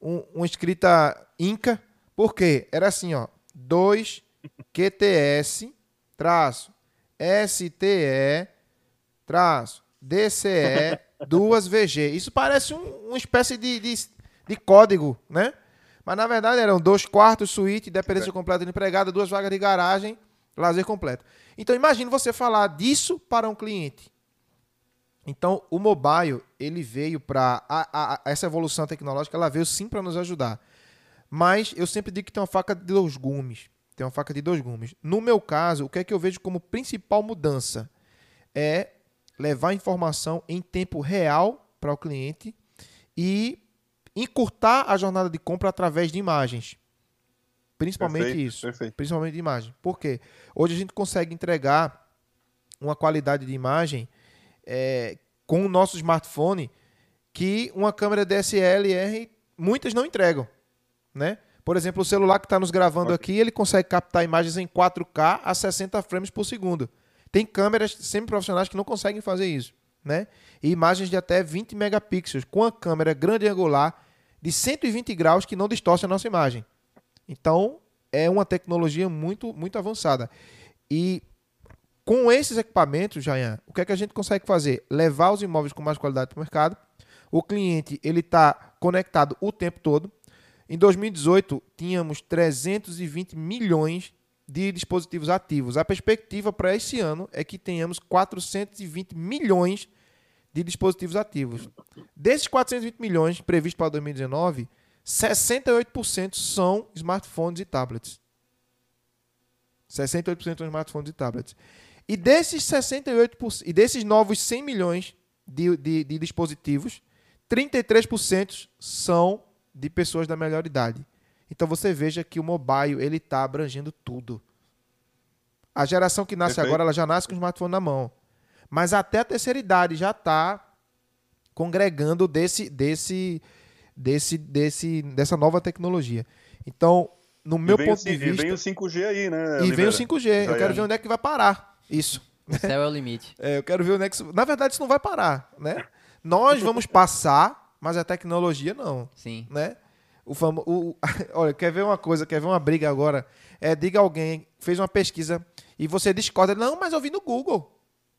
um- uma escrita inca, porque era assim, ó, 2 QTS traço STE traço DCE duas VG. Isso parece um- uma espécie de, de, de código, né? Mas na verdade eram dois quartos, suíte, dependência completa de empregada, duas vagas de garagem, lazer completo. Então imagine você falar disso para um cliente. Então o mobile ele veio para essa evolução tecnológica, ela veio sim para nos ajudar. Mas eu sempre digo que tem uma faca de dois gumes. Tem uma faca de dois gumes. No meu caso, o que é que eu vejo como principal mudança é levar informação em tempo real para o cliente e encurtar a jornada de compra através de imagens. Principalmente Perfeito, isso. perfeito. Principalmente de imagem. Por quê? Hoje a gente consegue entregar uma qualidade de imagem é, com o nosso smartphone que uma câmera DSLR muitas não entregam, né? Por exemplo, o celular que está nos gravando Ok. aqui, ele consegue captar imagens em 4K a 60 frames por segundo. Tem câmeras semi-profissionais que não conseguem fazer isso, né? E imagens de até 20 megapixels com a câmera grande angular de 120 graus que não distorce a nossa imagem. Então, é uma tecnologia muito, muito avançada. E com esses equipamentos, Jayan, o que é que a gente consegue fazer? Levar os imóveis com mais qualidade para o mercado. O cliente ele está conectado o tempo todo. Em 2018, tínhamos 320 milhões de dispositivos ativos. A perspectiva para esse ano é que tenhamos 420 milhões de dispositivos ativos. Desses 420 milhões previstos para 2019, 68% são smartphones e tablets. 68% são smartphones e tablets. E desses 68%, e desses novos 100 milhões de, de, de dispositivos, 33% são de pessoas da melhor idade. Então você veja que o mobile ele está abrangendo tudo. A geração que nasce Perfeito. agora ela já nasce com o smartphone na mão. Mas até a terceira idade já está congregando desse, desse, desse, desse, dessa nova tecnologia. Então, no meu e o ponto cin- de e vista. vem o 5G aí, né? E vem o Oliveira? 5G. Eu quero é. ver onde é que vai parar isso. O céu é o limite. É, eu quero ver onde é que. Na verdade, isso não vai parar, né? Nós vamos passar, mas a tecnologia não, Sim. né? O famo... o... Olha, quer ver uma coisa, quer ver uma briga agora? É, diga alguém, fez uma pesquisa e você discorda. Não, mas eu vi no Google.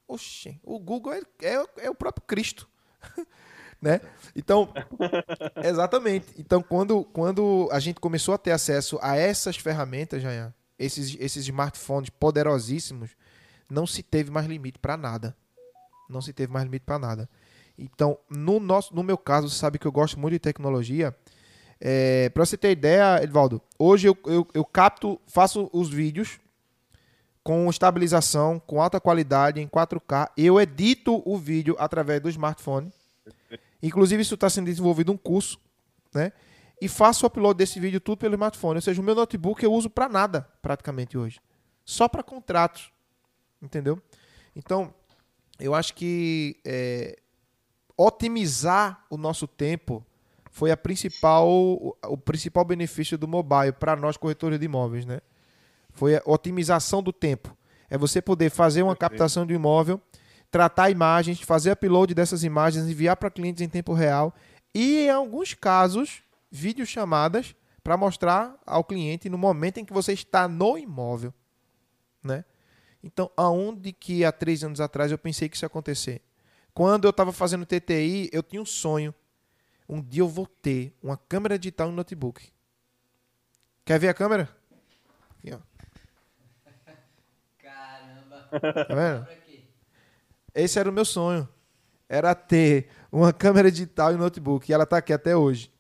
Oxê, o Google é, é, é o próprio Cristo. né? Então, exatamente. Então, quando, quando a gente começou a ter acesso a essas ferramentas, Jayan, esses, esses smartphones poderosíssimos, não se teve mais limite para nada. Não se teve mais limite para nada. Então, no, nosso, no meu caso, você sabe que eu gosto muito de tecnologia. É, para você ter ideia, Edvaldo, hoje eu, eu, eu capto, faço os vídeos com estabilização, com alta qualidade, em 4K. Eu edito o vídeo através do smartphone. Inclusive, isso está sendo desenvolvido um curso, né? E faço o upload desse vídeo tudo pelo smartphone. Ou seja, o meu notebook eu uso para nada, praticamente hoje. Só para contratos. Entendeu? Então, eu acho que é, otimizar o nosso tempo foi a principal, o, o principal benefício do mobile para nós corretores de imóveis, né? Foi a otimização do tempo. É você poder fazer uma captação de um imóvel, tratar imagens, fazer upload dessas imagens, enviar para clientes em tempo real e, em alguns casos, videochamadas para mostrar ao cliente no momento em que você está no imóvel, né? Então, aonde que há três anos atrás eu pensei que isso ia acontecer? Quando eu estava fazendo TTI, eu tinha um sonho. Um dia eu vou ter uma câmera digital no notebook. Quer ver a câmera? Aqui, ó. Tá vendo? Esse era o meu sonho. era ter uma câmera digital e um notebook. E ela está aqui até hoje,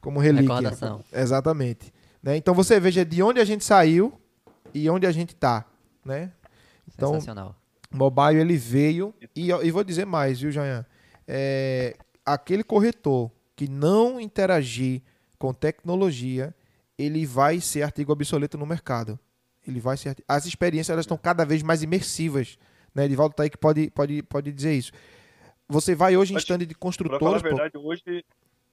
como relíquia. Recordação. Exatamente. Né? Então você veja de onde a gente saiu e onde a gente está. Né? Então, Sensacional. mobile ele veio. E, e vou dizer mais, viu, Janhan? É, aquele corretor que não interagir com tecnologia, ele vai ser artigo obsoleto no mercado. Ele vai ser. As experiências elas estão cada vez mais imersivas. Né? Edivaldo tá aí que pode, pode, pode dizer isso. Você vai hoje em Mas, stand de Para falar a construtores, pô, verdade, hoje,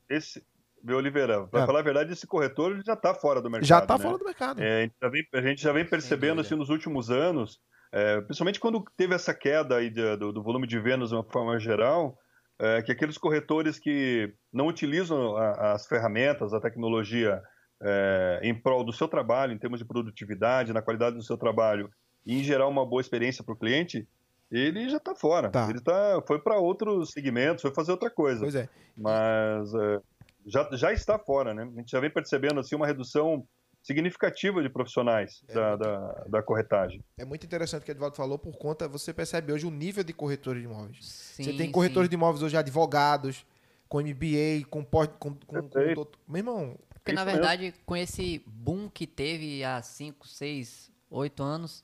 esse. Meu Oliveira, para É. falar a verdade, esse corretor ele já está fora do mercado. já está né? fora do mercado. É, a, gente já vem, a gente já vem percebendo assim, nos últimos anos, é, principalmente quando teve essa queda aí de- do, do volume de vendas de uma forma geral, é, que aqueles corretores que não utilizam a- as ferramentas, a tecnologia é, em prol do seu trabalho, em termos de produtividade, na qualidade do seu trabalho, e em gerar uma boa experiência para o cliente, ele já está fora. Tá. Ele tá, foi para outros segmentos, foi fazer outra coisa Pois é. mas é, já, já está fora, né? A gente já vem percebendo assim uma redução significativa de profissionais É da, da, da corretagem. É muito interessante o que o Edvaldo falou, por conta, você percebe hoje o nível de corretores de imóveis. Sim, você tem corretores sim. de imóveis hoje advogados, com MBA, com. Com, com, com, doutor- Meu irmão, Porque, na Isso mesmo. verdade, com esse boom que teve há 5, 6, 8 anos,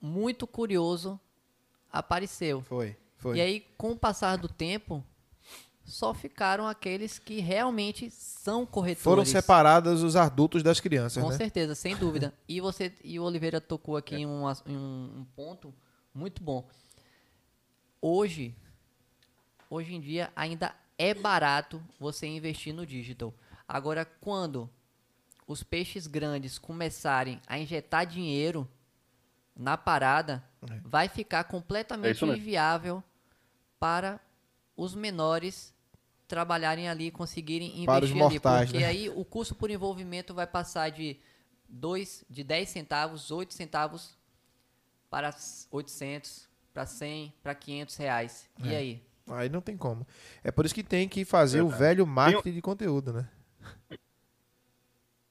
muito curioso apareceu. foi. Foi. E aí, com o passar do tempo, só ficaram aqueles que realmente são corretores. Foram separados os adultos das crianças, Com né? certeza, sem dúvida. E você e o Oliveira tocou aqui em, um, em um ponto muito bom. Hoje, hoje em dia, ainda é barato você investir no digital. Agora, quando os peixes grandes começarem a injetar dinheiro na parada, É. vai ficar É completamente mesmo. inviável para os menores trabalharem ali, conseguirem investir Para os ali, mortais, porque né? aí o custo por envolvimento vai passar de dois, de 10 centavos, 8 centavos para 800, para 100, para 500 reais. E É. aí? Aí não tem como. É por isso que tem que fazer o Verdade. velho marketing de conteúdo, né?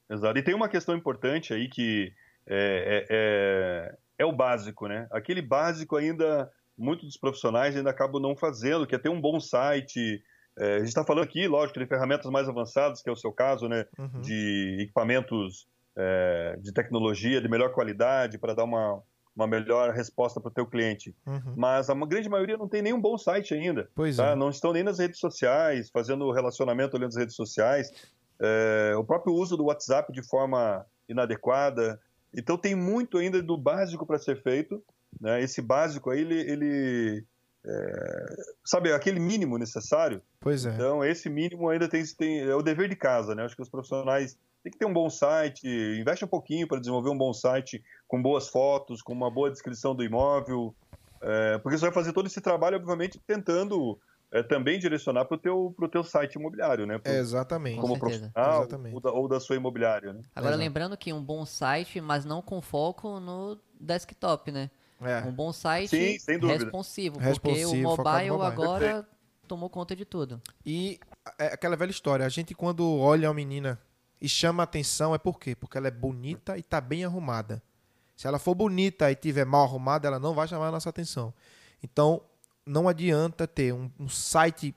Exato. E tem uma questão importante aí que é, é, é, é o básico, né? Aquele básico ainda, muitos dos profissionais ainda acabam não fazendo, que é ter um bom site. É, a gente está falando aqui, lógico, de ferramentas mais avançadas, que é o seu caso, né? Uhum. de equipamentos é, de tecnologia de melhor qualidade para dar uma, uma melhor resposta para o teu cliente. Uhum. Mas a grande maioria não tem nenhum bom site ainda. Pois tá? é. Não estão nem nas redes sociais, fazendo relacionamento olhando as redes sociais. É, o próprio uso do WhatsApp de forma inadequada. Então tem muito ainda do básico para ser feito. Né? Esse básico aí, ele, ele é, sabe, aquele mínimo necessário. Pois é. Então, esse mínimo ainda tem, tem é o dever de casa, né? Acho que os profissionais têm que ter um bom site, investe um pouquinho para desenvolver um bom site com boas fotos, com uma boa descrição do imóvel, é, porque você vai fazer todo esse trabalho, obviamente, tentando é, também direcionar para o teu, pro teu site imobiliário, né? Pro- É, exatamente. como profissional Exatamente. ou da, ou da sua imobiliária, né? Agora, Exato. lembrando que um bom site, mas não com foco no desktop, né? É. Um bom site Sim, sem dúvida. responsivo, Responsivo, porque o mobile, mobile. agora tomou conta de tudo. E é aquela velha história, a gente quando olha uma menina e chama a atenção é por quê? Porque ela é bonita e tá bem arrumada. Se ela for bonita e tiver mal arrumada, ela não vai chamar a nossa atenção. Então, não adianta ter um, um site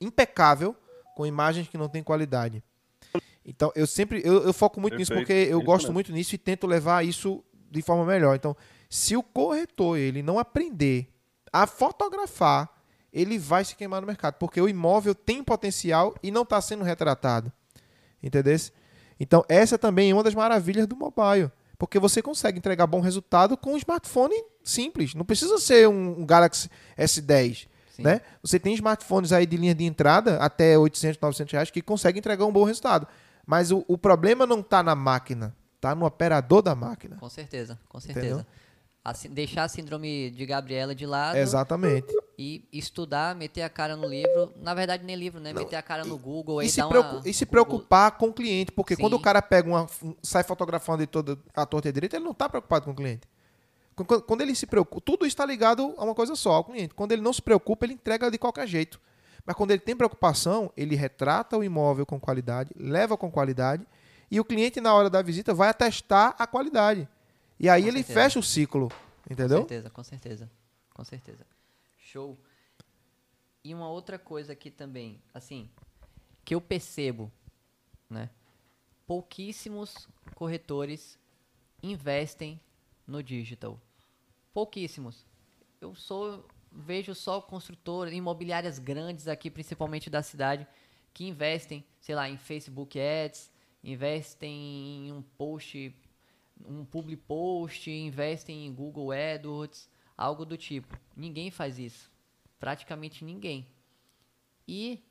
impecável com imagens que não têm qualidade. Então, eu sempre eu, eu foco muito nisso Perfeito, porque eu isso gosto mesmo. muito nisso e tento levar isso de forma melhor. Então, se o corretor ele não aprender a fotografar, ele vai se queimar no mercado, porque o imóvel tem potencial e não está sendo retratado. Entendeu? Então, essa também é uma das maravilhas do mobile, porque você consegue entregar bom resultado com um smartphone simples. Não precisa ser um, um Galaxy S10. Sim. Né? Você tem smartphones aí de linha de entrada até 800, 900 reais que conseguem entregar um bom resultado. Mas o, o problema não está na máquina, está no operador da máquina. Com certeza, com certeza. Entendeu? A deixar a síndrome de Gabriela de lado Exatamente. e estudar, meter a cara no livro. Na verdade, nem livro, né? meter a cara no Google E se, dar preocu- uma. e se Google- preocupar com o cliente, porque Sim. quando o cara pega uma, um- sai fotografando de toda a torta e direita, ele não está preocupado com o cliente. Qu- Quando, quando ele se preocupa, tudo está ligado a uma coisa só, ao cliente. Quando ele não se preocupa, ele entrega de qualquer jeito. Mas quando ele tem preocupação, ele retrata o imóvel com qualidade, leva com qualidade, e o cliente, na hora da visita, vai atestar a qualidade. E aí Com ele certeza. fecha o ciclo. Com Entendeu? certeza, com certeza. Com certeza. Show. E uma outra coisa aqui também, assim, que eu percebo, né? Pouquíssimos corretores investem no digital. Pouquíssimos. Eu sou vejo só construtoras, imobiliárias grandes aqui, principalmente da cidade, que investem, sei lá, em Facebook Ads, investem em um post, um public post, investem em Google AdWords, algo do tipo. Ninguém faz isso. Praticamente ninguém. E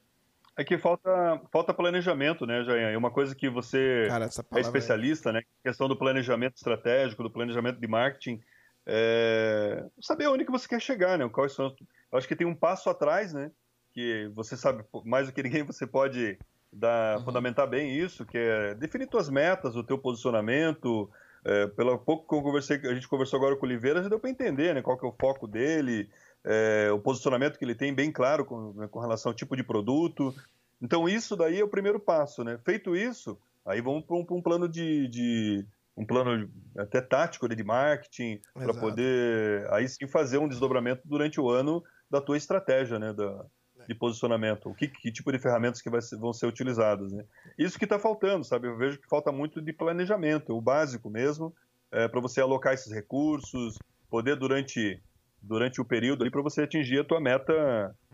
é que falta, falta planejamento, né, Jair? É uma coisa que você Cara, é especialista, é... né? A questão do planejamento estratégico, do planejamento de marketing. É... Saber onde que você quer chegar, né? Quais são... Eu acho que tem um passo atrás, né? Que você sabe mais do que ninguém, você pode dar, uhum. fundamentar bem isso, que é definir suas metas, o teu posicionamento. É, pelo pouco que eu conversei, a gente conversou agora com o Oliveira, já deu para entender, né? Qual que é o foco dele, é, o posicionamento que ele tem bem claro com, né, com relação ao tipo de produto. Então, isso daí é o primeiro passo, né? Feito isso, aí vamos para um, um, plano de, de, um plano até tático de marketing para poder aí sim fazer um desdobramento durante o ano da tua estratégia, né? Da. De posicionamento, o que, que tipo de ferramentas que ser, vão ser utilizadas, né? Isso que está faltando, sabe? Eu vejo que falta muito de planejamento, o básico mesmo, é, para você alocar esses recursos, poder durante durante o período ali para você atingir a tua meta,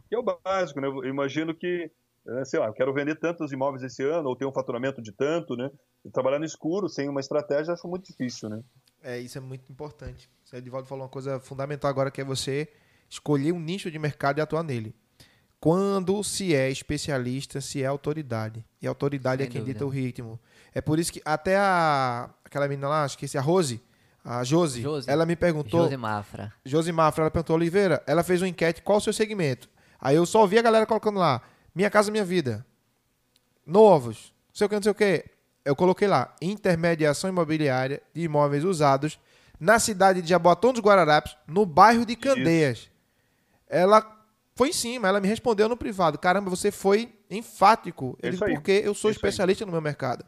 que é o básico, né? Eu imagino que, é, sei lá, eu quero vender tantos imóveis esse ano, ou ter um faturamento de tanto, né? E trabalhar no escuro, sem uma estratégia, acho muito difícil, né? É, isso é muito importante. O Edivaldo falou uma coisa fundamental agora, que é você escolher um nicho de mercado e atuar nele. Quando se é especialista, se é autoridade. E a autoridade Sem é quem dúvida. dita o ritmo. É por isso que até a, aquela menina lá, acho que esse, a Rose, a Josi, Josi. ela me perguntou. Josi Mafra. Josi Mafra, ela perguntou, Oliveira, ela fez uma enquete, qual o seu segmento? Aí eu só ouvi a galera colocando lá, Minha Casa Minha Vida. Novos, não sei o que, não sei o que. Eu coloquei lá, intermediação imobiliária de imóveis usados na cidade de Jaboatão dos Guararapes, no bairro de Candeias. Isso. Ela foi em cima, ela me respondeu no privado. Caramba, você foi enfático. Eu digo, porque eu sou Isso especialista aí. no meu mercado.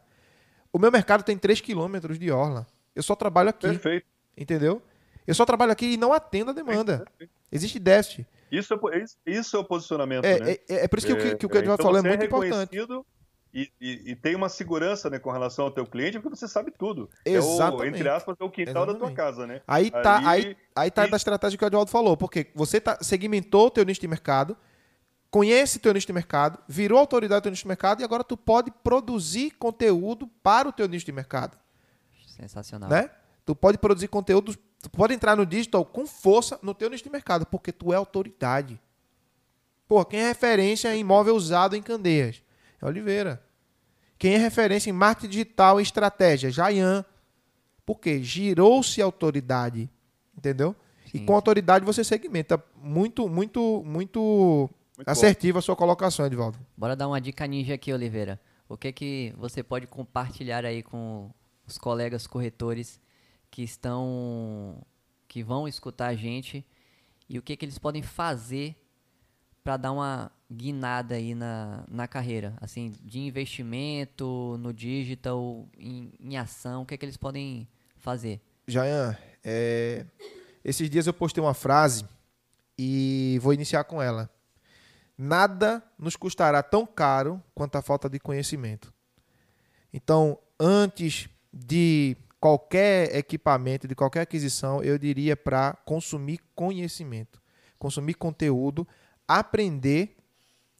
O meu mercado tem 3 quilômetros de orla. Eu só trabalho aqui. Perfeito. Entendeu? Eu só trabalho aqui e não atendo a demanda. Existe déficit. Isso é, isso é o posicionamento, é, né? é, é, por isso que, é, o que, que o Edvaldo é, então falou é muito importante. E, e, e, tem uma segurança né, com relação ao teu cliente, porque você sabe tudo. Exatamente. É o, entre aspas, é o quintal Exatamente. da tua casa, né? Aí tá, aí, aí tá e... da estratégia que o Edvaldo falou, porque você tá, segmentou o teu nicho de mercado, conhece teu nicho de mercado, virou autoridade do teu nicho de mercado e agora tu pode produzir conteúdo para o teu nicho de mercado. Sensacional. Né? Tu pode produzir conteúdo, tu pode entrar no digital com força no teu nicho de mercado, porque tu é autoridade. Pô, quem é referência em imóvel usado em Candeias? É Oliveira. Quem é referência em marketing digital e estratégia? Jayan. Por quê? Girou-se autoridade. Entendeu? Sim. E com autoridade você segmenta. Muito, muito, muito, muito assertiva a sua colocação, Edvaldo. Bora dar uma dica ninja aqui, Oliveira. O que que você pode compartilhar aí com os colegas corretores que estão que vão escutar a gente e o que que eles podem fazer para dar uma guinada aí na, na carreira, assim, de investimento no digital, em, em ação, o que é que eles podem fazer? Jayan, é, esses dias eu postei uma frase e vou iniciar com ela. Nada nos custará tão caro quanto a falta de conhecimento. Então, antes de qualquer equipamento, de qualquer aquisição, eu diria para consumir conhecimento, consumir conteúdo, aprender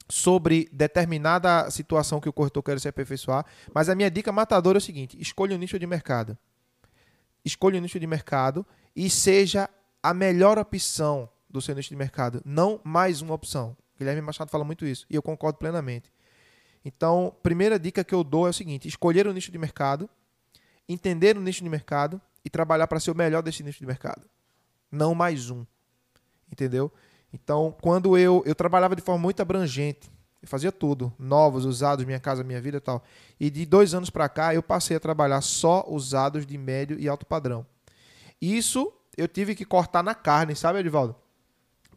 sobre determinada situação que o corretor quer se aperfeiçoar. Mas a minha dica matadora é o seguinte: escolha um nicho de mercado. Escolha um nicho de mercado e seja a melhor opção do seu nicho de mercado, não mais uma opção. Guilherme Machado fala muito isso e eu concordo plenamente. Então, primeira dica que eu dou é o seguinte: escolher um nicho de mercado entender o nicho de mercado e trabalhar para ser o melhor desse nicho de mercado. Não mais um. Entendeu? Então, quando eu, eu trabalhava de forma muito abrangente, eu fazia tudo, novos, usados, minha casa, minha vida e tal. E de dois anos para cá, eu passei a trabalhar só usados de médio e alto padrão. Isso eu tive que cortar na carne, sabe, Edivaldo?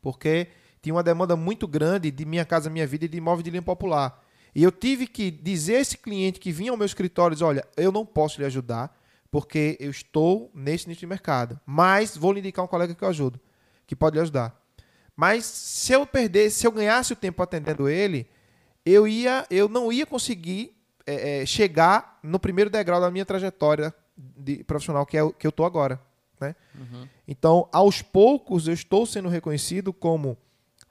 Porque tinha uma demanda muito grande de minha casa, minha vida e de imóvel de linha popular. E eu tive que dizer a esse cliente que vinha ao meu escritório, olha, eu não posso lhe ajudar, porque eu estou nesse nicho de mercado. Mas vou lhe indicar um colega que eu ajudo, que pode lhe ajudar. Mas se eu perdesse, se eu ganhasse o tempo atendendo ele, eu ia, eu não ia conseguir é, é, chegar no primeiro degrau da minha trajetória de profissional que é o que eu tô agora, né? Uhum. Então, aos poucos, eu estou sendo reconhecido como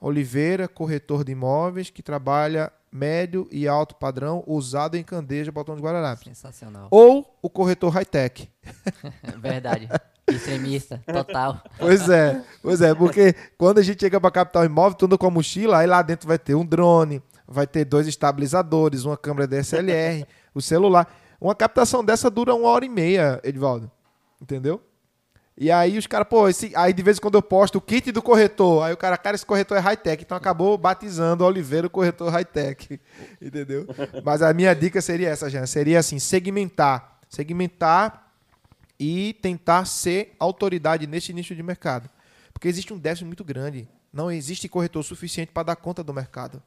Oliveira, corretor de imóveis, que trabalha médio e alto padrão, usado em Candeja, Botão de Guararapes. Sensacional. Ou o corretor high-tech. Verdade. Extremista, total. Pois é, pois é, porque quando a gente chega para capital imóvel, tudo com a mochila, aí lá dentro vai ter um drone, vai ter dois estabilizadores, uma câmera DSLR, o celular. Uma captação dessa dura uma hora e meia, Edvaldo. Entendeu? E aí os caras, pô, esse, aí de vez em quando eu posto o kit do corretor. Aí o cara, cara, esse corretor é high-tech. Então acabou batizando o Oliveira o corretor high-tech. Entendeu? Mas a minha dica seria essa, Jean. Seria assim, segmentar. Segmentar e tentar ser autoridade nesse nicho de mercado. Porque existe um déficit muito grande. Não existe corretor suficiente para dar conta do mercado.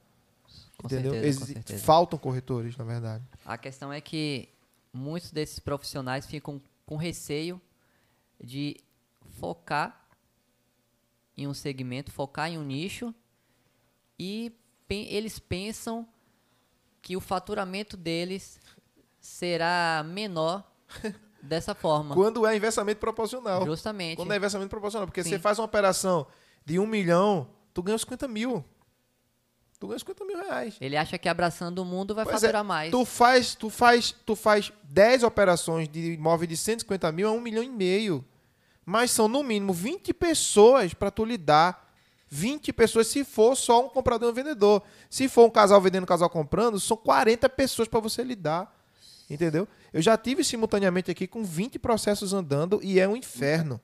Com entendeu? certeza, certeza. Faltam corretores, na verdade. A questão é que muitos desses profissionais ficam com receio de focar em um segmento, focar em um nicho e eles pensam que o faturamento deles será menor dessa forma. Quando é inversamente proporcional. Justamente. Quando é inversamente proporcional. Porque Sim. você faz uma operação de um milhão, tu ganha 50 mil. Tu ganha 50 mil reais. Ele acha que abraçando o mundo vai Pois é, faturar mais. Tu faz, tu faz, tu faz 10 operações de imóvel de 150 mil a 1 milhão e meio. Mas são no mínimo 20 pessoas para tu lidar. 20 pessoas se for só um comprador e um vendedor. Se for um casal vendendo, um casal comprando, são 40 pessoas para você lidar. Entendeu? Eu já tive simultaneamente aqui com 20 processos andando e é um inferno.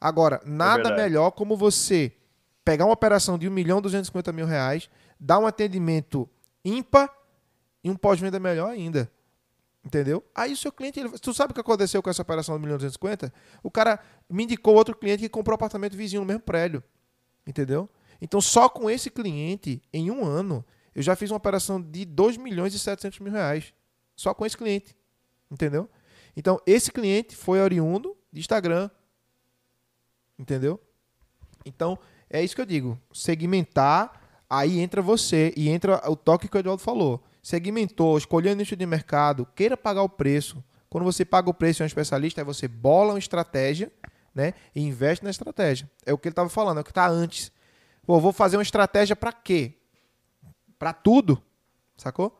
Agora, nada verdade. melhor como você pegar uma operação de 1 milhão e 250 mil reais, dar um atendimento ímpar e um pós-venda melhor ainda. Entendeu? Aí o seu cliente, ele, tu sabe o que aconteceu com essa operação de 1 milhão e 250? O cara me indicou outro cliente que comprou apartamento vizinho no mesmo prédio. Entendeu? Então, só com esse cliente, em um ano, eu já fiz uma operação de 2 milhões e 700 mil reais. Só com esse cliente. Entendeu? Então, esse cliente foi oriundo de Instagram. Entendeu? Então, é isso que eu digo. Segmentar, aí entra você e entra o toque que o Eduardo falou. Segmentou, escolheu o nicho de mercado, queira pagar o preço. Quando você paga o preço e é um especialista, aí você bola uma estratégia, né? E investe na estratégia. É o que ele estava falando, é o que está antes. Pô, vou fazer uma estratégia para quê? Para tudo, sacou?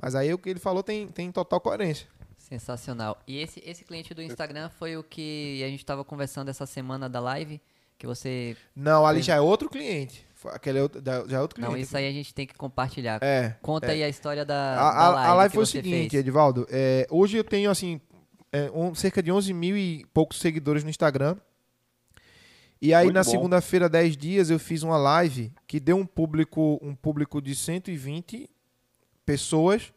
Mas aí o que ele falou tem, tem total coerência. Sensacional. E esse, esse cliente do Instagram foi o que a gente estava conversando essa semana da live, que você... Não, ali já é outro cliente. Foi- Aquele é outro, já é outro cliente. Não, isso aí a gente tem que compartilhar. É. Conta é. aí a história da, A, da live a live que foi o seguinte, fez. Edivaldo. é, hoje eu tenho, assim, é, um- cerca de 11 mil e poucos seguidores no Instagram. E aí, Muito na segunda-feira, 10 dias, eu fiz uma live que deu um público, um público de 120 pessoas,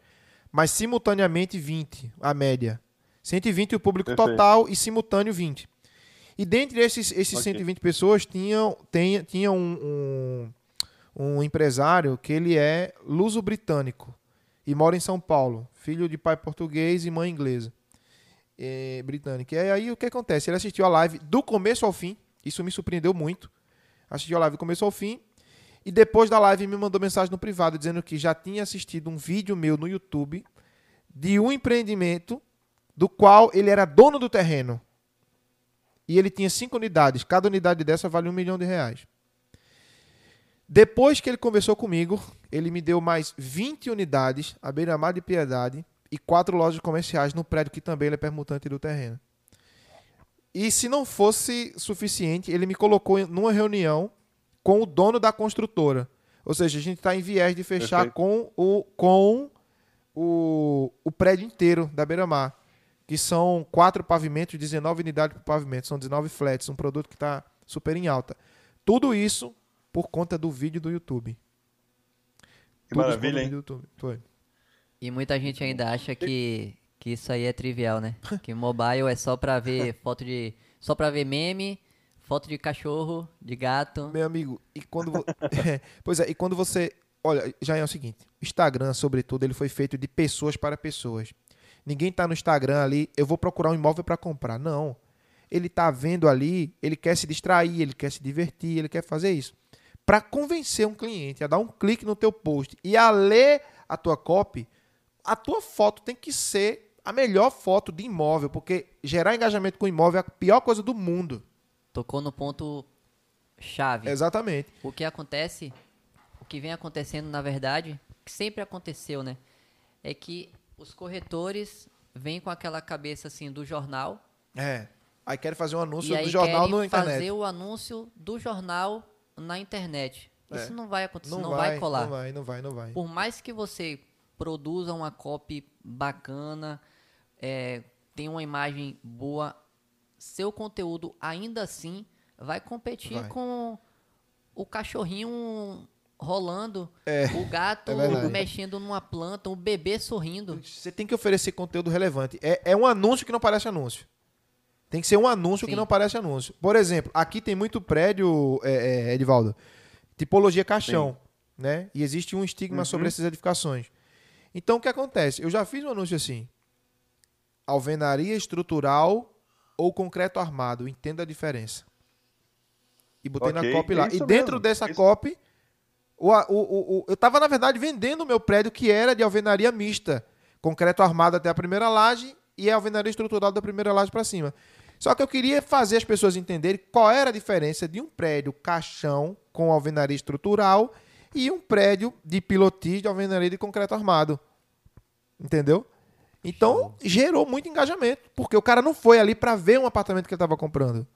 mas simultaneamente 20, a média. 120 o público Perfeito. total e simultâneo 20. E dentre esses, esses Ok. 120 pessoas, tinham, tem, tinha um, um, um empresário que ele é luso-britânico e mora em São Paulo, filho de pai português e mãe inglesa, é, britânica. E aí o que acontece? Ele assistiu a live do começo ao fim, isso me surpreendeu muito. Assistiu a live do começo ao fim e depois da live me mandou mensagem no privado dizendo que já tinha assistido um vídeo meu no YouTube de um empreendimento do qual ele era dono do terreno. E ele tinha cinco unidades. Cada unidade dessa vale um milhão de reais. Depois que ele conversou comigo, ele me deu mais 20 unidades à beira-mar de Piedade e quatro lojas comerciais no prédio que também ele é permutante do terreno. E se não fosse suficiente, ele me colocou numa reunião com o dono da construtora. Ou seja, a gente está em viés de fechar Perfeito. com o com o, o prédio inteiro da beira-mar, que são quatro pavimentos, 19 unidades por pavimento, são 19 flats, um produto que está super em alta. Tudo isso por conta do vídeo do YouTube. Que Tudo maravilha, hein? vídeo do YouTube. Foi. E muita gente ainda acha que, que isso aí é trivial, né? Que mobile é só pra ver foto de... Só pra ver meme, foto de cachorro, de gato. Meu amigo, e quando É, pois é, e quando você, olha, já é o seguinte, Instagram, sobretudo, ele foi feito de pessoas para pessoas. Ninguém tá no Instagram ali, eu vou procurar um imóvel para comprar. Não. Ele tá vendo ali, ele quer se distrair, ele quer se divertir, ele quer fazer isso. para convencer um cliente a dar um clique no teu post e a ler a tua copy, a tua foto tem que ser a melhor foto de imóvel, porque gerar engajamento com imóvel é a pior coisa do mundo. Tocou no ponto chave. Exatamente. O que acontece, o que vem acontecendo na verdade, que sempre aconteceu, né? É que os corretores vêm com aquela cabeça assim do jornal. É. Aí querem fazer um anúncio do jornal na internet. fazer o anúncio do jornal na internet. É. Isso não vai acontecer, não, não, vai, vai colar. Não vai, não vai, não vai. Por mais que você produza uma copy bacana, é, tenha uma imagem boa, seu conteúdo ainda assim vai competir Vai. com o cachorrinho rolando, É, o gato é mexendo numa planta, o bebê sorrindo. Você tem que oferecer conteúdo relevante. É, é um anúncio que não parece anúncio. Tem que ser um anúncio que Sim. não parece anúncio. Por exemplo, aqui tem muito prédio, é, é, Edivaldo, tipologia caixão, né? E existe um estigma Uhum. sobre essas edificações. Então, o que acontece? Eu já fiz um anúncio assim. Alvenaria estrutural ou concreto armado. Entenda a diferença. E botei Ok, na copy é lá. E dentro mesmo, dessa isso. copy, o, o, o, o- eu estava, na verdade, vendendo o meu prédio que era de alvenaria mista. Concreto armado até a primeira laje e a alvenaria estrutural da primeira laje para cima. Só que eu queria fazer as pessoas entenderem qual era a diferença de um prédio caixão com alvenaria estrutural e um prédio de pilotis de alvenaria de concreto armado. Entendeu? Então, gerou muito engajamento, porque o cara não foi ali para ver um apartamento que ele estava comprando.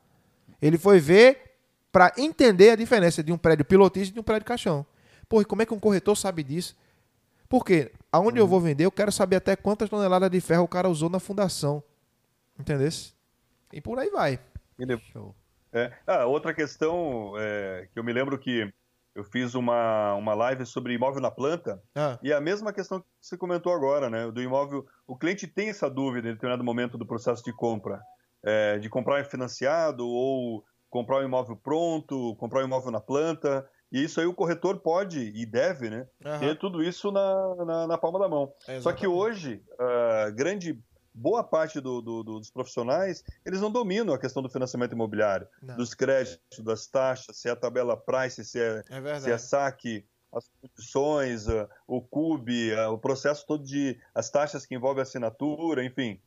Ele foi ver para entender a diferença de um prédio pilotis e de um prédio caixão. Pô, e como é que um corretor sabe disso? Porque aonde eu vou vender, eu quero saber até quantas toneladas de ferro o cara usou na fundação. Entendeu? E por aí vai. É. Ah, outra questão é, que eu me lembro que eu fiz uma, uma live sobre imóvel na planta Ah, e é a mesma questão que você comentou agora, né? Do imóvel, o cliente tem essa dúvida em determinado momento do processo de compra, é, de comprar financiado ou comprar um imóvel pronto, comprar um imóvel na planta. E isso aí o corretor pode e deve, né? aham. Ter tudo isso na, na, na palma da mão. Só que hoje, a grande boa parte do- do- do- dos profissionais, eles não dominam a questão do financiamento imobiliário, Não. dos créditos, das taxas, se é a tabela price, se é, É se é saque, as condições, ah, o CUB, ah, o processo todo de as taxas que envolvem a assinatura, enfim.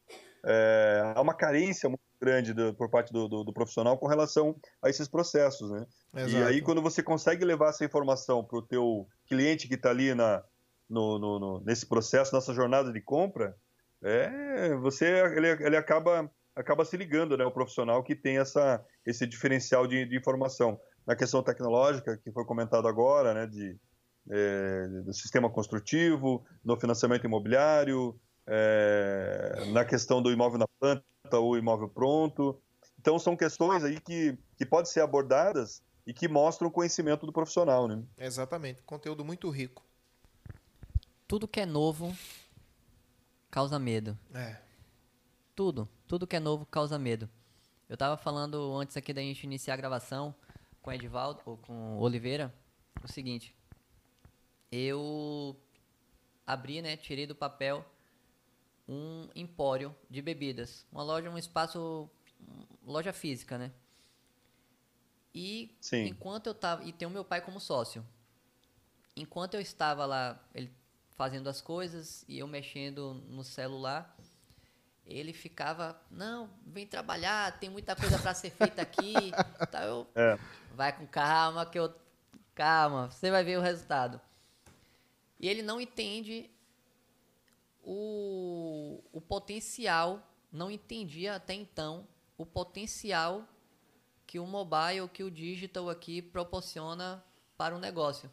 É, há uma carência muito grande do- por parte do, do- do profissional com relação a esses processos, né? E aí, quando você consegue levar essa informação para o teu cliente que está ali na, no, no- no- nesse processo, nessa jornada de compra, é, você, ele, ele acaba, acaba se ligando, né? O profissional que tem essa, esse diferencial de, de informação. Na questão tecnológica, que foi comentado agora, né? De, é, do sistema construtivo, no financiamento imobiliário, é, na questão do imóvel na planta ou imóvel pronto. Então, são questões aí que, que podem ser abordadas e que mostram o conhecimento do profissional, né? Exatamente. Conteúdo muito rico. Tudo que é novo causa medo. É. Tudo, tudo que é novo causa medo. Eu tava falando antes aqui da gente iniciar a gravação com o Edivaldo, ou com o Oliveira, o seguinte. Eu abri, né, tirei do papel um empório de bebidas. Uma loja, um espaço, loja física, né? E Sim. enquanto eu tava, e tem o meu pai como sócio. Enquanto eu estava lá, ele fazendo as coisas e eu mexendo no celular, ele ficava, não, vem trabalhar, tem muita coisa para ser feita aqui. Tá, eu, É. vai com calma que eu, calma, você vai ver o resultado. E ele não entende o, o potencial, não entendia até então o potencial que o mobile, que o digital aqui proporciona para o negócio.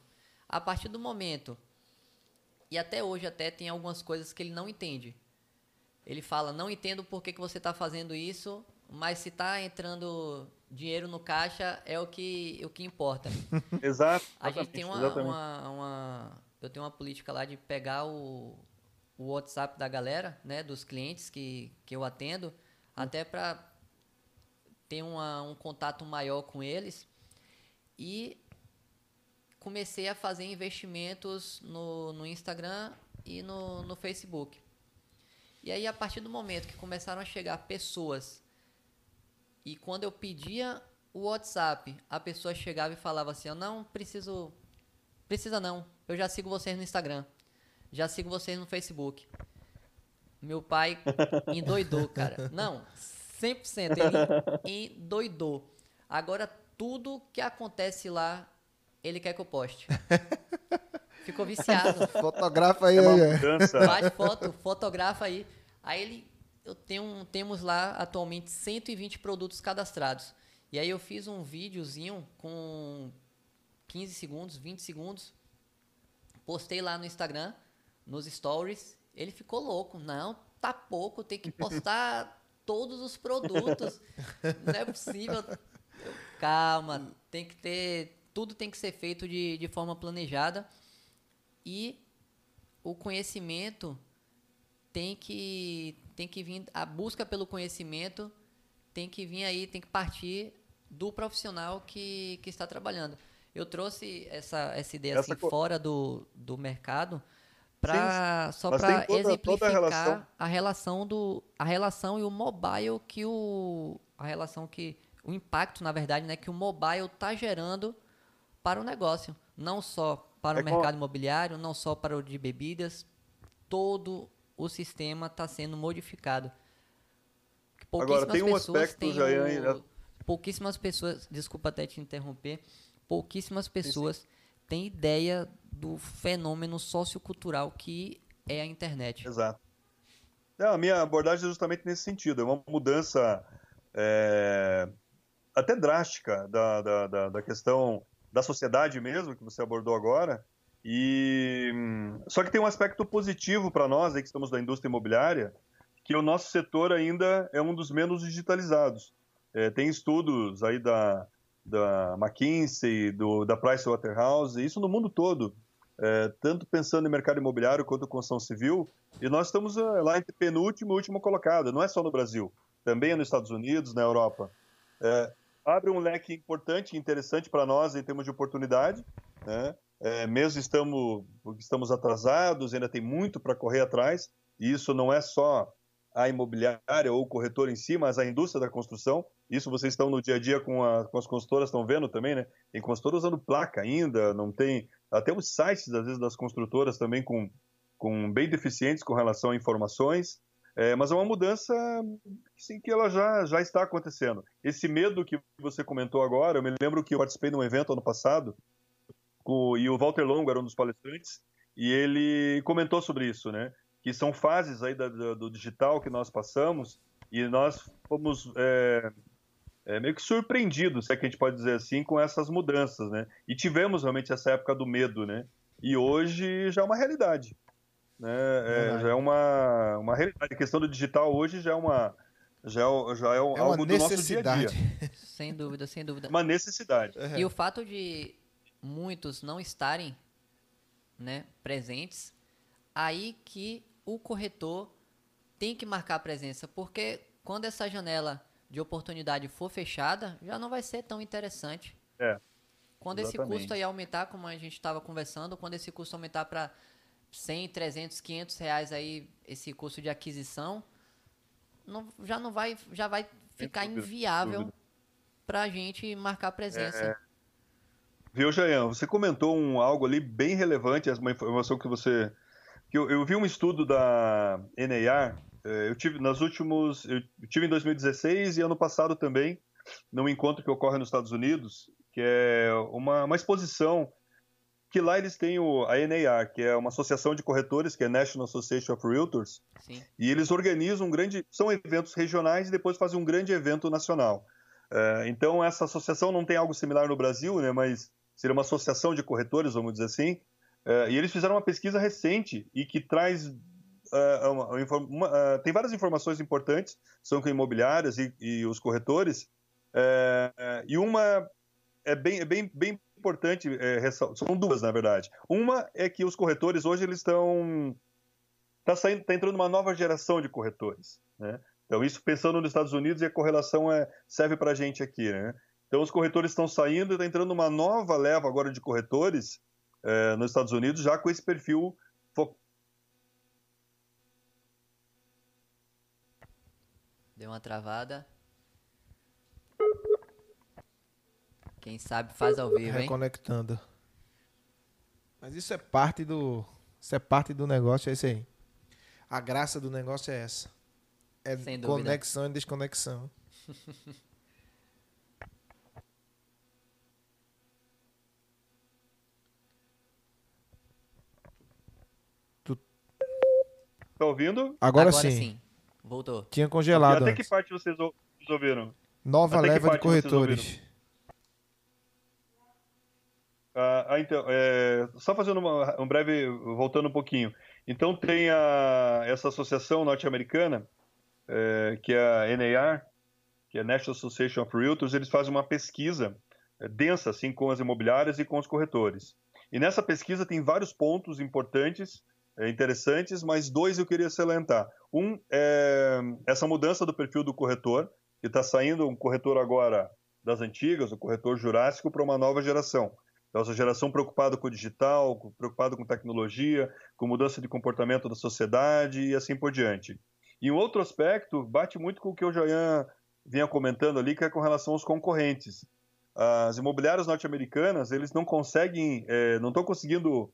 A partir do momento, e até hoje até tem algumas coisas que ele não entende. Ele fala, não entendo por que, que você está fazendo isso, mas se está entrando dinheiro no caixa é o que, o que importa. Exato. A gente tem uma, uma, uma- Eu tenho uma política lá de pegar o, o WhatsApp da galera, né? Dos clientes que, que eu atendo, até para ter uma, um contato maior com eles. E comecei a fazer investimentos no, no Instagram e no, no Facebook. E aí, a partir do momento que começaram a chegar pessoas, e quando eu pedia o WhatsApp, a pessoa chegava e falava assim: "Eu não preciso precisa não. Eu já sigo vocês no Instagram. Já sigo vocês no Facebook". Meu pai endoidou, cara. Não, 100%. Ele endoidou. Agora, tudo que acontece lá, ele quer que eu poste. Ficou viciado. Fotografa aí, É uma aí. mudança. Bate foto, fotografa aí. Aí ele, eu tenho, temos lá atualmente 120 produtos cadastrados. E aí eu fiz um videozinho com 15 segundos, 20 segundos. Postei lá no Instagram, nos stories. Ele ficou louco. Não, tá pouco, tem que postar todos os produtos. Não é possível. Eu, calma, tem que ter. Tudo tem que ser feito de, de forma planejada. E o conhecimento tem que tem que vir a busca pelo conhecimento tem que vir aí tem que partir do profissional que, que está trabalhando eu trouxe essa, essa ideia Essa assim co- fora do, do mercado para só para toda a exemplificar relação. a relação do a relação e o mobile que o a relação que o impacto na verdade né que o mobile está gerando para o negócio não só para É o mercado imobiliário não só para o de bebidas todo o sistema está sendo modificado Agora, tem um pessoas aspecto, têm Jair, o- pouquíssimas pessoas desculpa até te interromper pouquíssimas pessoas têm ideia do fenômeno sociocultural que é a internet Exato. Não, a minha abordagem é justamente nesse sentido. É uma mudança é, até drástica da, da, da, da questão da sociedade mesmo, que você abordou agora. E hum, só que tem um aspecto positivo para nós aí que estamos na indústria imobiliária, que o nosso setor ainda é um dos menos digitalizados. É, tem estudos aí da, da McKinsey, do, da Pricewaterhouse, isso no mundo todo, é, tanto pensando em mercado imobiliário quanto construção civil, e nós estamos é, lá entre penúltimo e último colocado, não é só no Brasil, também é nos Estados Unidos, na Europa. É, abre um leque importante e interessante para nós em termos de oportunidade, né? É, mesmo estamos, estamos atrasados, ainda tem muito para correr atrás, e isso não é só a imobiliária ou o corretor em si, mas a indústria da construção. Isso vocês estão no dia a dia com, a, com as consultoras, estão vendo também, né? Tem consultora usando placa ainda, não tem. Até os sites, às vezes, das construtoras também com, com bem deficientes com relação a informações. É, mas é uma mudança sim, que ela já, já está acontecendo. Esse medo que você comentou agora, eu me lembro que eu participei de um evento ano passado, com, e o Walter Longo era um dos palestrantes, e ele comentou sobre isso, né? Que são fases aí da, da, do digital que nós passamos, e nós fomos é, é, meio que surpreendidos, se é que a gente pode dizer assim, com essas mudanças, né? E tivemos realmente essa época do medo, né? E hoje já é uma realidade. Né? É, já é uma, uma realidade. A questão do digital hoje já é uma já é, já é, É algo do nosso dia a dia. sem dúvida sem dúvida Uma necessidade. E o fato de muitos não estarem né, presentes, aí que o corretor tem que marcar a presença, porque quando essa janela de oportunidade for fechada, já não vai ser tão interessante. É, Quando esse exatamente. custo aí aumentar, como a gente estava conversando, quando esse custo aumentar para 100, 300, 500 reais aí, esse custo de aquisição, não- já não vai, já vai ficar dúvida, inviável para a gente marcar presença. É, Viu, Jayan? Você comentou um, algo ali bem relevante, uma informação que você. Que eu, eu vi um estudo da NAR, eh, eu tive nas últimos. Eu tive em 2016 e ano passado também, num encontro que ocorre nos Estados Unidos, que é uma, uma exposição que lá eles têm o, a NAR, que é uma associação de corretores, que é National Association of Realtors, Sim. e eles organizam um grande. São eventos regionais e depois fazem um grande evento nacional. É, então, essa associação não tem algo similar no Brasil, né, mas seria uma associação de corretores, vamos dizer assim. É, e eles fizeram uma pesquisa recente e que traz. é, uma- uma é, tem várias informações importantes, são com imobiliárias e, e os corretores. É, e uma é bem, é bem, bem importante, é, são duas, na verdade. Uma é que os corretores hoje eles estão está saindo, tá entrando uma nova geração de corretores, né? Então isso pensando nos Estados Unidos e a correlação é serve para a gente aqui, né? Então os corretores estão saindo e está entrando uma nova leva agora de corretores eh, nos Estados Unidos já com esse perfil Deu uma travada. Quem sabe faz ao vivo, hein? Reconectando. Mas isso é parte do. Isso é parte do negócio, é isso aí. A graça do negócio é essa. É conexão e desconexão. Tá ouvindo? Agora, Agora sim. sim. Voltou. Tinha E congelado até antes. que parte vocês ou- vocês ouviram? Nova até leva de corretores. Ah, ah, então, é, só fazendo uma- um breve, voltando um pouquinho. Então tem a, essa associação norte-americana, é, que é a NAR, que é a National Association of Realtors, eles fazem uma pesquisa é, densa, assim, com as imobiliárias e com os corretores. E nessa pesquisa tem vários pontos importantes, é, interessantes, mas dois eu queria salientar. Um é essa mudança do perfil do corretor, que está saindo um corretor agora das antigas, o corretor jurássico, para uma nova geração. Essa geração preocupada com o digital, preocupada com tecnologia, com mudança de comportamento da sociedade e assim por diante. E um outro aspecto bate muito com o que o Joian vinha comentando ali, que é com relação aos concorrentes. As imobiliárias norte-americanas, eles não conseguem, eh, não estão conseguindo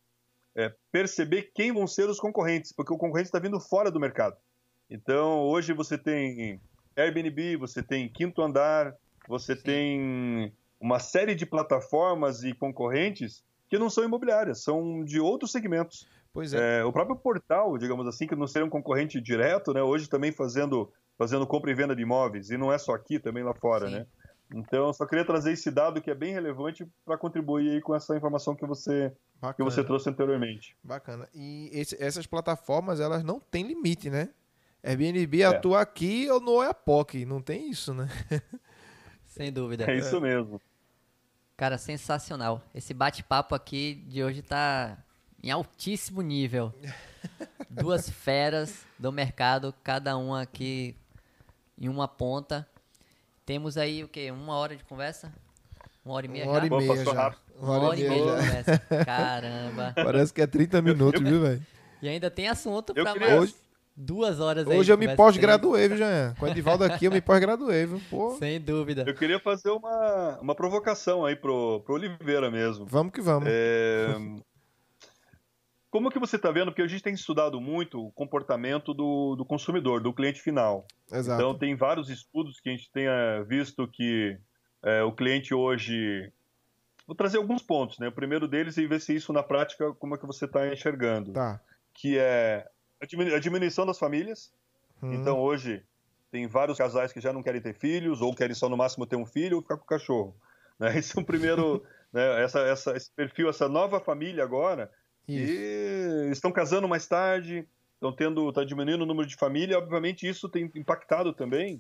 eh, perceber quem vão ser os concorrentes, porque o concorrente está vindo fora do mercado. Então, hoje você tem Airbnb, você tem Quinto Andar, você Sim. tem uma série de plataformas e concorrentes que não são imobiliárias, são de outros segmentos. Pois é. É, o próprio portal, digamos assim, que não seria um concorrente direto, né? Hoje também fazendo, fazendo compra e venda de imóveis, e não é só aqui, também lá fora, Sim. né? Então, eu só queria trazer esse dado que é bem relevante para contribuir aí com essa informação que você, que você trouxe anteriormente. Bacana. E esse- essas plataformas, elas não têm limite, né? Airbnb É. atua aqui ou no Oiapoque. Não tem isso, né? Sem dúvida. É isso mesmo. Cara, sensacional. Esse bate-papo aqui de hoje tá em altíssimo nível. Duas feras do mercado, cada uma aqui em uma ponta. Temos aí o quê? Uma hora de conversa? Uma hora e meia Uma hora já? e meia já. rápido. Uma hora e meia de já. conversa. Caramba. Parece que é 30 minutos, viu, velho? E ainda tem assunto Eu pra queria- mais Hoje- duas horas aí. Hoje eu me pós-graduei, viu, Jean? Com o Edivaldo aqui, eu me pós-graduei, viu? Pô, Sem dúvida. Eu queria fazer uma, uma provocação aí pro, pro Oliveira mesmo. vamos que vamos. É, Como que você está vendo? Porque a gente tem estudado muito o comportamento do, do consumidor, do cliente final. Exato. Então, tem vários estudos que a gente tenha visto que é, o cliente hoje. Vou trazer alguns pontos, né? O primeiro deles é ver se isso na prática, como é que você está enxergando. Tá. Que é a diminu- a diminuição das famílias. Hum, Então, hoje, tem vários casais que já não querem ter filhos, ou querem só no máximo ter um filho ou ficar com o cachorro. Né? Esse é o primeiro. né? essa, essa, esse perfil, essa nova família agora, e estão casando mais tarde, estão tendo, está diminuindo o número de família. Obviamente isso tem impactado também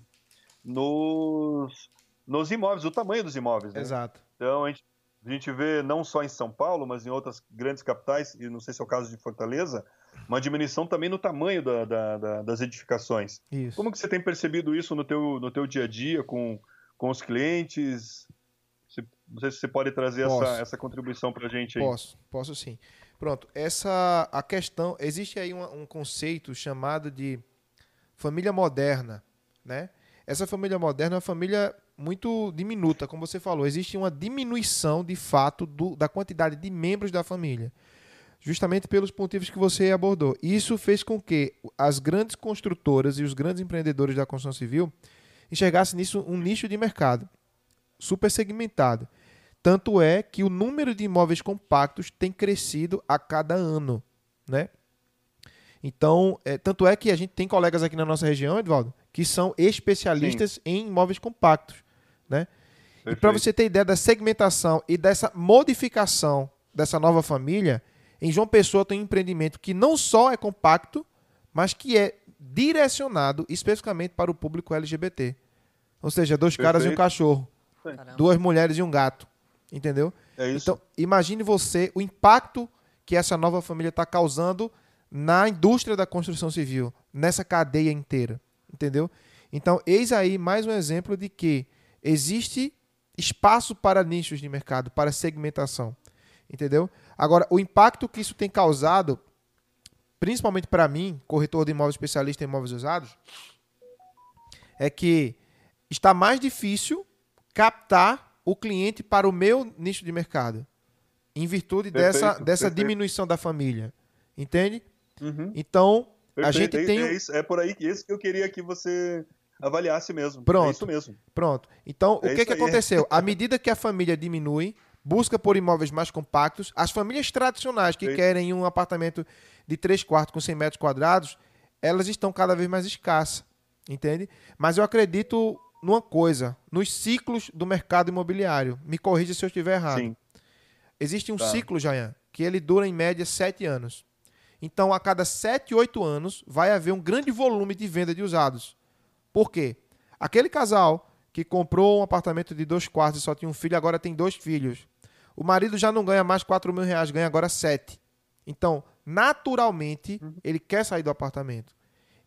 nos, nos imóveis, o tamanho dos imóveis. Né? Exato. Então a gente, a gente vê não só em São Paulo, mas em outras grandes capitais, e não sei se é o caso de Fortaleza, uma diminuição também no tamanho da- da- da- das edificações. Isso. Como que você tem percebido isso no teu, no teu dia a dia com, com os clientes? Você- não sei se você pode trazer Posso. essa, essa contribuição para a gente aí. Posso, posso sim. Pronto, essa a questão, existe aí uma- um conceito chamado de família moderna, né? Essa família moderna é uma família muito diminuta, como você falou, existe uma diminuição de fato do- da quantidade de membros da família, justamente pelos motivos que você abordou. Isso fez com que as grandes construtoras e os grandes empreendedores da construção civil enxergassem nisso um nicho de mercado super segmentado. Tanto é que o número de imóveis compactos tem crescido a cada ano, né? Então, é, tanto é que a gente tem colegas aqui na nossa região, Edvaldo, que são especialistas em imóveis compactos, né? E para você ter ideia da segmentação e dessa modificação dessa nova família, em João Pessoa tem um empreendimento que não só é compacto, mas que é direcionado especificamente para o público LGBT. Ou seja, dois caras e um Perfeito. cachorro, Caramba. duas mulheres e um gato. Entendeu? É isso. Então, imagine você o impacto que essa nova família está causando na indústria da construção civil, nessa cadeia inteira. Entendeu? Então, eis aí mais um exemplo de que existe espaço para nichos de mercado, para segmentação. Entendeu? Agora, o impacto que isso tem causado, principalmente para mim, corretor de imóveis especialista em imóveis usados, é que está mais difícil captar o cliente para o meu nicho de mercado. Em virtude perfeito, dessa, dessa perfeito. diminuição da família. Entende? Uhum. Então, perfeito. a gente é, tem. É, isso, é por aí que esse que eu queria que você avaliasse mesmo. Pronto. É isso mesmo. Pronto. Então, É o que, isso que aconteceu? À medida que a família diminui, busca por imóveis mais compactos, as famílias tradicionais que Sim. querem um apartamento de 3 quartos com 100 metros quadrados, elas estão cada vez mais escassas. Entende? Mas eu acredito numa coisa, nos ciclos do mercado imobiliário. Me corrija se eu estiver errado. Sim. Existe um Tá. ciclo, Jayan, que ele dura em média sete anos. Então, a cada sete, oito anos, vai haver um grande volume de venda de usados. Por quê? Aquele casal que comprou um apartamento de dois quartos e só tinha um filho, agora tem dois filhos. O marido já não ganha mais 4 mil reais, ganha agora 7. Então, naturalmente, ele quer sair do apartamento.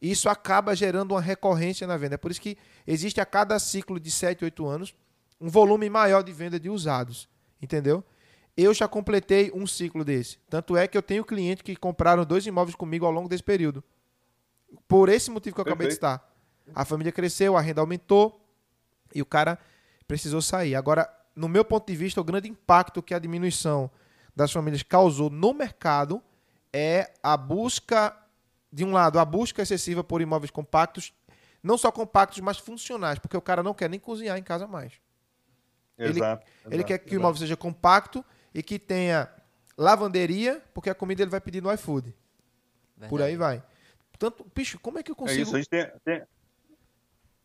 Isso acaba gerando uma recorrência na venda. É por isso que existe a cada ciclo de 7, 8 anos um volume maior de venda de usados. Entendeu? Eu já completei um ciclo desse. Tanto é que eu tenho clientes que compraram dois imóveis comigo ao longo desse período. Por esse motivo que eu acabei de citar. A família cresceu, a renda aumentou e o cara precisou sair. Agora, no meu ponto de vista, o grande impacto que a diminuição das famílias causou no mercado é a busca, de um lado, a busca excessiva por imóveis compactos, não só compactos, mas funcionais, porque o cara não quer nem cozinhar em casa mais. Ele- Exato. Ele exato, quer que o exato. imóvel seja compacto e que tenha lavanderia, porque a comida ele vai pedir no iFood. Por aí vai. Portanto, bicho, como é que eu É consigo, isso, a gente tem, tem-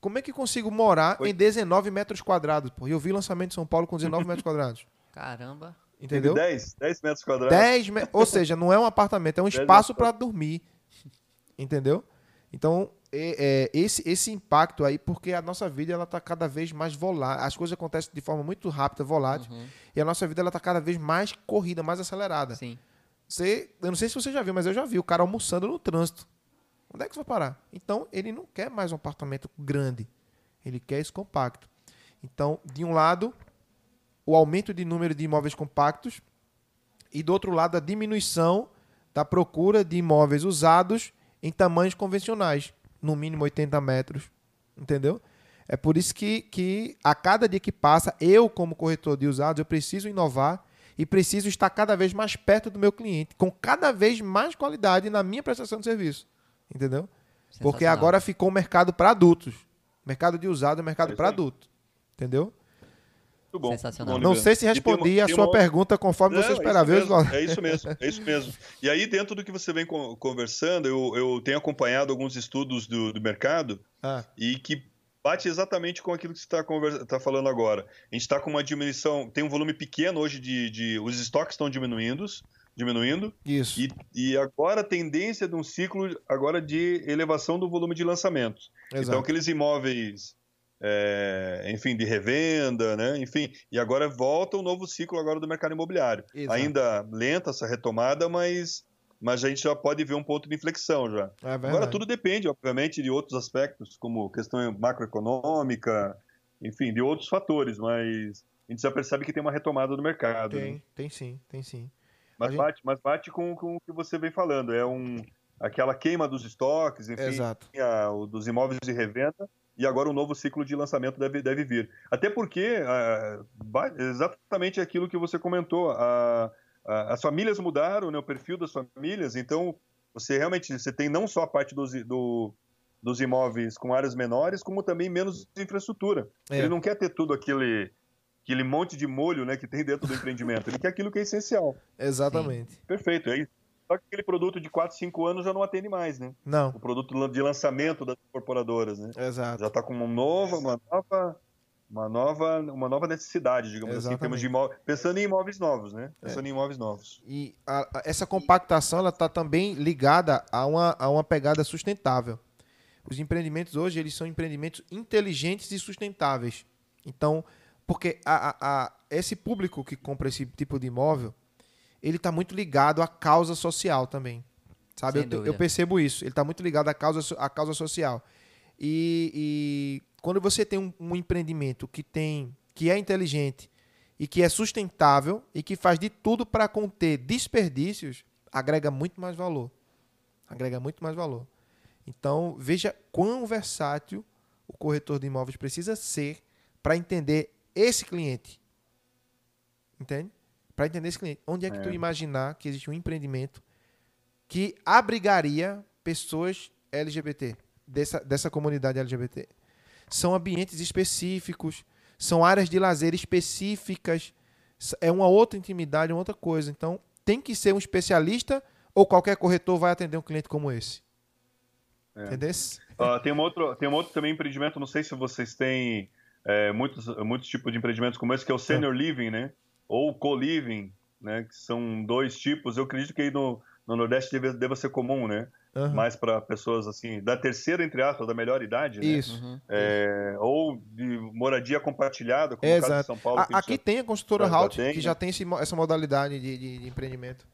como é que eu consigo morar Oi. em 19 metros quadrados? Pô? E eu vi lançamento em São Paulo com 19 metros quadrados. Caramba. Entendeu? 10, 10 metros quadrados. 10 me... Ou seja, não é um apartamento, é um 10 espaço para dormir. Entendeu? Então, é, é, esse, esse impacto aí, porque a nossa vida ela tá cada vez mais volátil. As coisas acontecem de forma muito rápida, volátil. Uhum. E a nossa vida ela tá cada vez mais corrida, mais acelerada. Sim. Você, eu não sei se você já viu, mas eu já vi o cara almoçando no trânsito. Onde é que você vai parar? Então, ele não quer mais um apartamento grande. Ele quer esse compacto. Então, de um lado, o aumento de número de imóveis compactos e do outro lado, a diminuição da procura de imóveis usados em tamanhos convencionais, no mínimo 80 metros. Entendeu? É por isso que, que a cada dia que passa, eu, como corretor de usados, eu preciso inovar e preciso estar cada vez mais perto do meu cliente, com cada vez mais qualidade na minha prestação de serviço. Entendeu? Porque agora ficou um mercado para adultos. Mercado de usado é mercado É isso para adulto. Entendeu? Muito bom. Sensacional. Não sei se tem uma- respondi a sua uma- pergunta conforme Não, você é esperava, isso viu, mesmo? É isso mesmo, é isso mesmo. E aí, dentro do que você vem con- conversando, eu, eu tenho acompanhado alguns estudos do, do mercado Ah, e que bate exatamente com aquilo que você está conversa- tá falando agora. A gente está com uma diminuição, tem um volume pequeno hoje de. de os estoques estão diminuindo, diminuindo isso. e, e agora a tendência de um ciclo agora de elevação do volume de lançamentos. Então, Exato. aqueles imóveis, é, enfim, de revenda, né? Enfim, e agora volta o novo ciclo agora do mercado imobiliário. Exato. Ainda lenta essa retomada, mas, mas a gente já pode ver um ponto de inflexão já. É. Agora tudo depende, obviamente, de outros aspectos, como questão macroeconômica, enfim, de outros fatores, mas a gente já percebe que tem uma retomada do mercado. né? Tem, tem sim, tem sim. Mas, gente- bate, mas bate com, com o que você vem falando. É um, aquela queima dos estoques, enfim, Exato. a- o dos imóveis de revenda, e agora o novo ciclo de lançamento deve, deve vir. Até porque, ah, exatamente aquilo que você comentou, a- a- as famílias mudaram, né, o perfil das famílias, então você realmente você tem não só a parte dos, do- dos imóveis com áreas menores, como também menos infraestrutura. É. Ele não quer ter tudo aquele, aquele monte de molho né, que tem dentro do empreendimento, ele quer aquilo que é essencial. Exatamente. Perfeito, é isso. Só que aquele produto de 4, 5 anos já não atende mais, né? Não, O produto de lançamento das incorporadoras, né? exato. Já está com uma nova, uma nova, uma nova, uma nova necessidade, digamos assim, em termos de imóveis. Pensando em imóveis novos, né? É. Pensando em imóveis novos. E a- a- essa compactação ela está também ligada a uma, a uma pegada sustentável. Os empreendimentos hoje eles são empreendimentos inteligentes e sustentáveis. Então, porque a, a- a- esse público que compra esse tipo de imóvel, ele está muito ligado à causa social também. Sabe? Eu, eu percebo isso. Ele está muito ligado à causa, à causa social. E, e quando você tem um, um empreendimento que tem que é inteligente e que é sustentável e que faz de tudo para conter desperdícios, agrega muito mais valor. Agrega muito mais valor. Então, veja quão versátil o corretor de imóveis precisa ser para entender esse cliente Entende? Para entender esse cliente. Onde é que É. tu imaginar que existe um empreendimento que abrigaria pessoas LGBT, dessa, dessa comunidade LGBT? São ambientes específicos, são áreas de lazer específicas, é uma outra intimidade, uma outra coisa. Então, tem que ser um especialista ou qualquer corretor vai atender um cliente como esse? É. Entendeu? Ah, tem, um outro, tem um outro também empreendimento, não sei se vocês têm é, muitos, muitos tipos de empreendimentos como esse, que é o Senior Living, né? Ou Co-Living, né? Que são dois tipos. Eu acredito que aí no, no Nordeste deve, deva ser comum, né? Aham. Mais para pessoas assim, da terceira, entre aspas, da melhor idade, né? Isso. Uhum. É, ou de moradia compartilhada, como no caso de. São Paulo. A- aqui tem a construtora Halt, que né? já tem esse essa modalidade de, de- de empreendimento.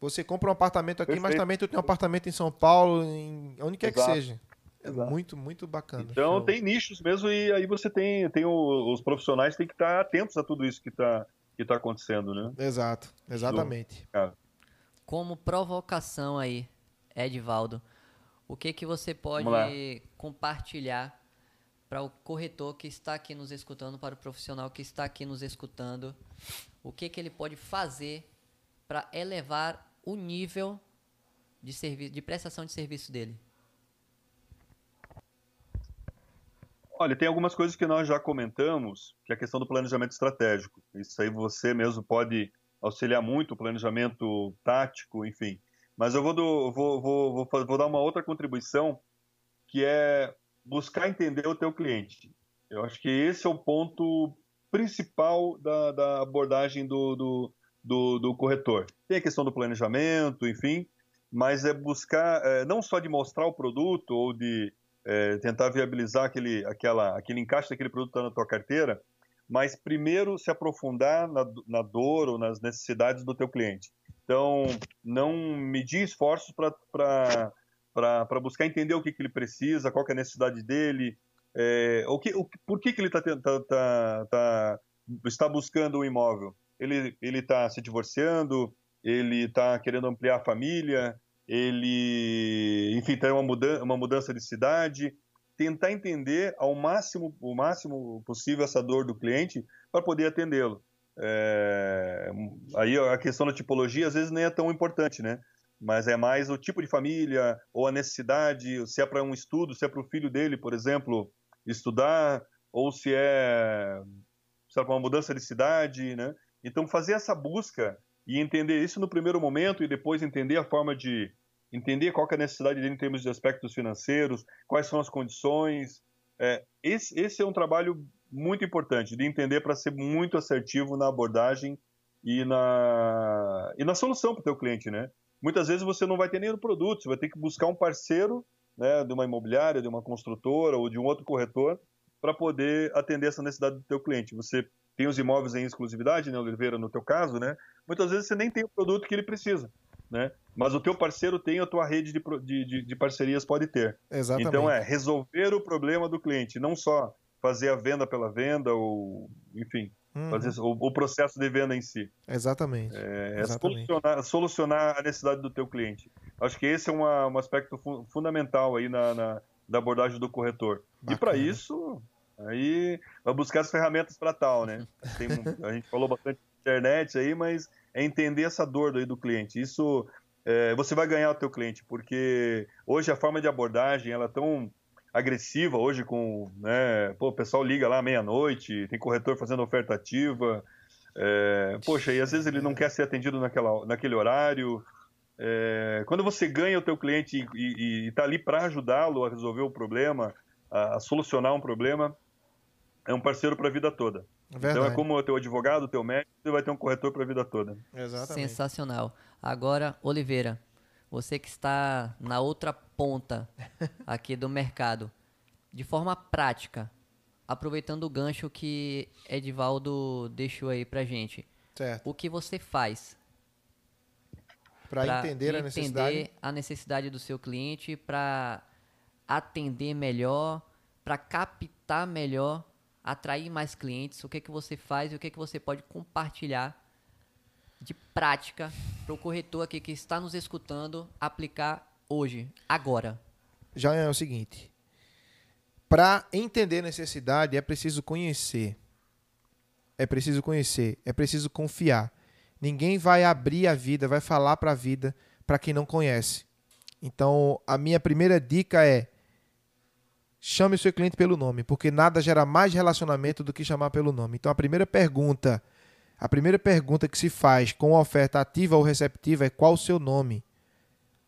Você compra um apartamento aqui, mas Perfeito. também tu tem um apartamento em São Paulo, em onde quer que Exato. seja. Exato. muito, muito bacana. Então Show. tem nichos mesmo e aí você tem, tem o- os profissionais têm que estar atentos a tudo isso que está que tá acontecendo, né? Exato, exatamente. Como provocação aí, Edivaldo, o que que você pode compartilhar para o corretor que está aqui nos escutando, para o profissional que está aqui nos escutando, o que que ele pode fazer para elevar o nível de, de prestação de serviço dele? Olha, tem algumas coisas que nós já comentamos, que é a questão do planejamento estratégico. Isso aí você mesmo pode auxiliar muito o planejamento tático, enfim. Mas eu vou, do- vou, vou, vou, vou dar uma outra contribuição, que é buscar entender o teu cliente. Eu acho que esse é o ponto principal da, da abordagem do, do, do, do corretor. Tem a questão do planejamento, enfim, mas é buscar, é, não só de mostrar o produto ou de é, tentar viabilizar aquele, aquela, aquele encaixe daquele produto está na tua carteira, mas primeiro se aprofundar na, na dor ou nas necessidades do teu cliente. Então, não medir esforços para buscar entender o que, que ele precisa, qual é a necessidade dele, é, o que, o, por que, que ele tá, tá, tá, tá, está buscando um imóvel. Ele está se divorciando, ele está querendo ampliar a família, ele, enfim, tem uma mudança, uma mudança de cidade, tentar entender ao máximo, o máximo possível essa dor do cliente para poder atendê-lo. É, aí a questão da tipologia às vezes nem é tão importante, né? Mas é mais o tipo de família ou a necessidade, se é para um estudo, se é para o filho dele, por exemplo, estudar, ou se é, se é para uma mudança de cidade, né? Então fazer essa busca e entender isso no primeiro momento e depois entender a forma de entender qual é a necessidade dele em termos de aspectos financeiros, quais são as condições. É, esse, esse é um trabalho muito importante de entender para ser muito assertivo na abordagem e na, e na solução para o teu cliente, né? Muitas vezes você não vai ter nem o produto, você vai ter que buscar um parceiro né, de uma imobiliária, de uma construtora ou de um outro corretor para poder atender essa necessidade do teu cliente. Você tem os imóveis em exclusividade, né, Oliveira, no teu caso, né? Muitas vezes você nem tem o produto que ele precisa, né? Mas o teu parceiro tem, a tua rede de, de, de parcerias pode ter. Exatamente. Então é resolver o problema do cliente, não só fazer a venda pela venda ou, enfim, Uhum. fazer o, o processo de venda em si. Exatamente. É, é Exatamente. solucionar, solucionar a necessidade do teu cliente. Acho que esse é uma, um aspecto fu- fundamental aí na, na, da abordagem do corretor. E para Bacana. isso, aí vai buscar as ferramentas para tal, né? Tem a gente falou bastante internet aí, mas é entender essa dor aí do cliente. Isso é, você vai ganhar o teu cliente, porque hoje a forma de abordagem ela é tão agressiva hoje com, né, pô, o pessoal liga lá meia-noite, tem corretor fazendo oferta ativa, é, poxa, e às vezes ele não quer ser atendido naquela, naquele horário. É, quando você ganha o teu cliente e está ali para ajudá-lo a resolver o problema, a, a solucionar um problema, é um parceiro para a vida toda. Verdade. Então é como o teu advogado, o teu médico, você vai ter um corretor para a vida toda. Exatamente. Sensacional. Agora, Oliveira, você que está na outra ponta aqui do mercado, de forma prática, aproveitando o gancho que Edivaldo deixou aí pra gente, Certo. o que você faz Para entender a necessidade. entender a necessidade do seu cliente, para atender melhor, para captar melhor, atrair mais clientes, o que que você faz e o que que você pode compartilhar de prática para o corretor aqui que está nos escutando aplicar hoje, agora. Já é o seguinte. Para entender necessidade é preciso conhecer. é preciso conhecer, é preciso confiar. Ninguém vai abrir a vida, vai falar para a vida para quem não conhece. Então, a minha primeira dica é chame o seu cliente pelo nome, porque nada gera mais relacionamento do que chamar pelo nome. Então, a primeira pergunta, a primeira pergunta que se faz com oferta ativa ou receptiva é qual o seu nome?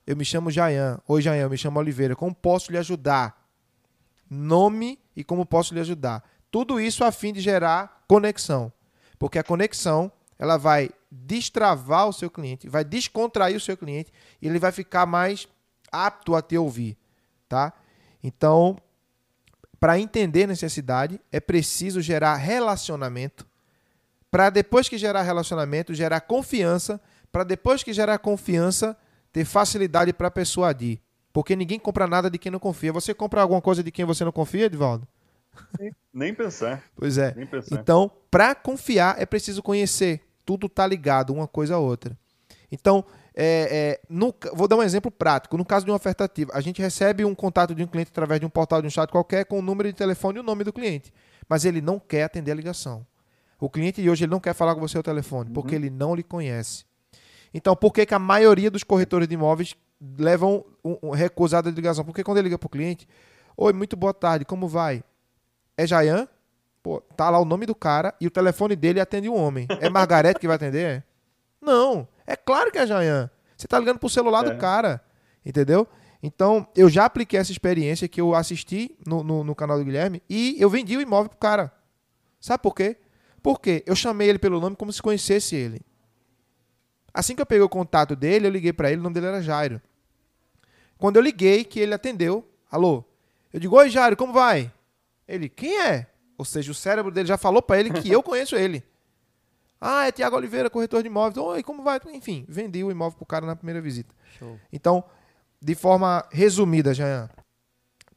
Eu me chamo Jayan. Oi, Jayan, eu me chamo Oliveira. Como posso lhe ajudar? Nome e como posso lhe ajudar. Tudo isso a fim de gerar conexão. Porque a conexão, ela vai destravar o seu cliente, vai descontrair o seu cliente e ele vai ficar mais apto a te ouvir, tá? Então, para entender necessidade, é preciso gerar relacionamento. Para depois que gerar relacionamento, gerar confiança, para depois que gerar confiança, ter facilidade para a pessoa ir. Porque ninguém compra nada de quem não confia. Você compra alguma coisa de quem você não confia, Edvaldo? Nem pensar. Pois é. Então, para confiar é preciso conhecer. Tudo tá ligado, uma coisa a outra. Então, é, é, no, vou dar um exemplo prático. No caso de uma oferta ativa, a gente recebe um contato de um cliente através de um portal de um chat qualquer com o número de telefone e o nome do cliente. Mas ele não quer atender a ligação. O cliente de hoje ele não quer falar com você ao telefone, uhum. porque ele não lhe conhece. Então, por que, que a maioria dos corretores de imóveis levam um, um recusada de ligação? Porque quando ele liga para o cliente, Oi, muito boa tarde, como vai? É Jayan? Pô, tá lá o nome do cara e o telefone dele atende um homem. É Margarete que vai atender? Não. É claro que é Jayan. Você tá ligando pro celular é. do cara. Entendeu? Então, eu já apliquei essa experiência que eu assisti no, no, no, canal do Guilherme e eu vendi o imóvel pro cara. Sabe por quê? Porque eu chamei ele pelo nome como se conhecesse ele. Assim que eu peguei o contato dele, eu liguei para ele, o nome dele era Jairo. Quando eu liguei, que ele atendeu, alô, eu digo, oi Jairo, como vai? Ele, quem é? Ou seja, o cérebro dele já falou para ele que eu conheço ele. Ah, é Tiago Oliveira, corretor de imóveis. Oi, como vai? Enfim, vendi o imóvel pro cara na primeira visita. Show. Então, de forma resumida, Jean,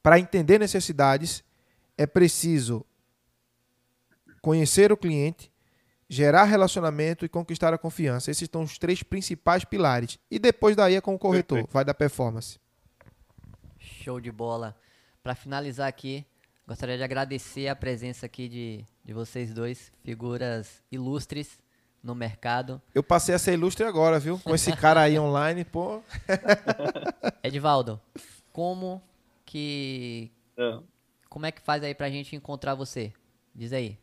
para entender necessidades, é preciso conhecer o cliente, gerar relacionamento e conquistar a confiança. Esses são os três principais pilares. E depois daí é com o corretor, Perfeito. vai da performance. Show de bola. Para finalizar aqui, Gostaria de agradecer a presença aqui de, de vocês dois, figuras ilustres no mercado. Eu passei a ser ilustre agora, viu? Com esse cara aí online, pô. Edivaldo, como que. É. Como é que faz aí pra gente encontrar você? Diz aí.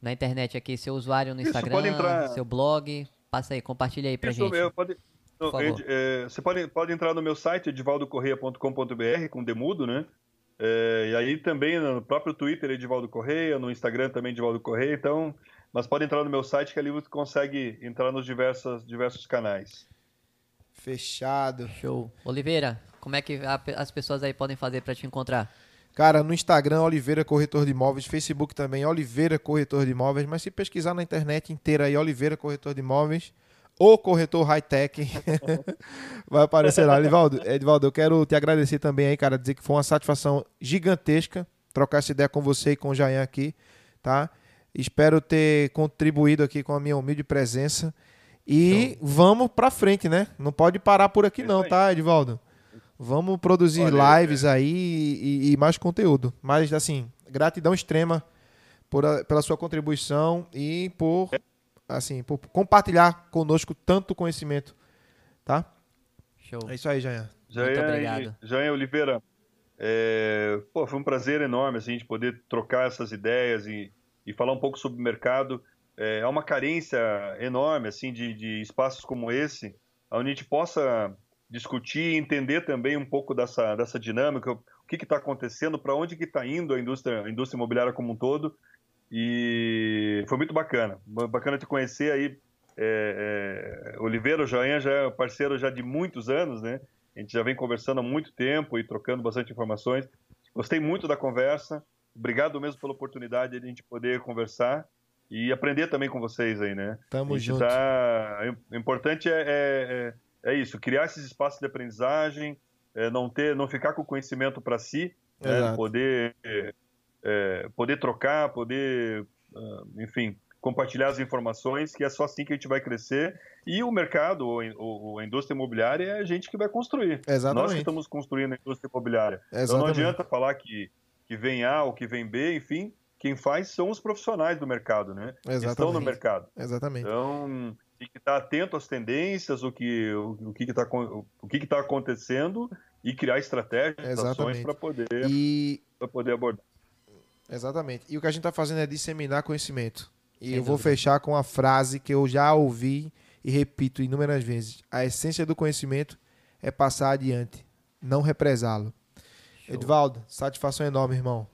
Na internet aqui, seu usuário no Isso, Instagram, seu blog. Passa aí, compartilha aí pra Isso, gente. Eu, pode, não, é, você pode, pode entrar no meu site, edivaldocorreia.com.br, com demudo, né? É, e aí também no próprio Twitter, Edivaldo Correia, no Instagram também, Edivaldo Correia. Então, mas pode entrar no meu site que ali você consegue entrar nos diversos, diversos canais. Fechado. Show. Oliveira, como é que a, as pessoas aí podem fazer para te encontrar? Cara, no Instagram, Oliveira Corretor de Imóveis, Facebook também, Oliveira Corretor de Imóveis, mas se pesquisar na internet inteira aí, Oliveira Corretor de Imóveis, o corretor high-tech vai aparecer lá. Edivaldo, Edivaldo, eu quero te agradecer também aí, cara, dizer que foi uma satisfação gigantesca trocar essa ideia com você e com o Jayan aqui, tá? Espero ter contribuído aqui com a minha humilde presença. E então, vamos pra frente, né? Não pode parar por aqui, não, tá, Edivaldo? Vamos produzir Olha, lives é. aí e, e, mais conteúdo. Mas, assim, gratidão extrema por a, pela sua contribuição e por assim, por compartilhar conosco tanto conhecimento, tá? Show. É isso aí, Jair. Muito obrigado. Jair Oliveira, é, pô, foi um prazer enorme assim, de poder trocar essas ideias e, e falar um pouco sobre o mercado. É, há uma carência enorme assim de, de espaços como esse, onde a gente possa discutir e entender também um pouco dessa, dessa dinâmica, o que está acontecendo, para onde que está indo a indústria, a indústria imobiliária como um todo. E foi muito bacana. Bacana te conhecer aí. É, é, Oliveira, o Joinha já é parceiro já de muitos anos, né? A gente já vem conversando há muito tempo e trocando bastante informações. Gostei muito da conversa. Obrigado mesmo pela oportunidade de a gente poder conversar e aprender também com vocês aí, né? Tamo junto. Tá... O importante é, é, é, isso, criar esses espaços de aprendizagem, é, não ter, não ficar com o conhecimento para si, né? poder é, poder trocar, poder, uh, enfim, compartilhar as informações, que é só assim que a gente vai crescer. E o mercado, ou, a indústria imobiliária, é a gente que vai construir. Exatamente. Nós que estamos construindo a indústria imobiliária. Exatamente. Então não adianta falar que, que vem A ou que vem B, enfim, quem faz são os profissionais do mercado, né? Exatamente. Estão no mercado. Exatamente. Então, tem que estar atento às tendências, o que o, o que está o que está acontecendo e criar estratégias, Exatamente. ações para poder E para poder abordar. exatamente. E o que a gente está fazendo é disseminar conhecimento. E Sem eu vou dúvida. fechar com a frase que eu já ouvi e repito inúmeras vezes. A essência do conhecimento é passar adiante, não represá-lo. Edvaldo, satisfação enorme, irmão.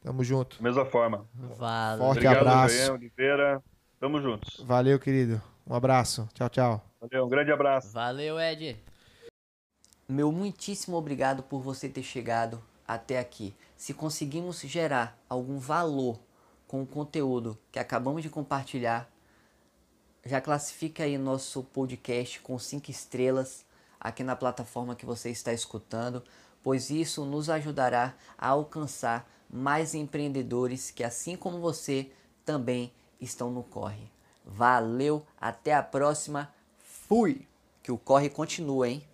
Tamo junto. Mesma forma. Valeu. Forte Obrigado, abraço. Oliveira. Tamo juntos. Valeu, querido. Um abraço. Tchau, tchau. Valeu, um grande abraço. Valeu, Ed. Meu muitíssimo obrigado por você ter chegado até aqui. Se conseguimos gerar algum valor com o conteúdo que acabamos de compartilhar, já classifica aí nosso podcast com cinco estrelas aqui na plataforma que você está escutando, pois isso nos ajudará a alcançar mais empreendedores que, assim como você, também estão no corre. Valeu, até a próxima. Fui! Que o corre continua, hein?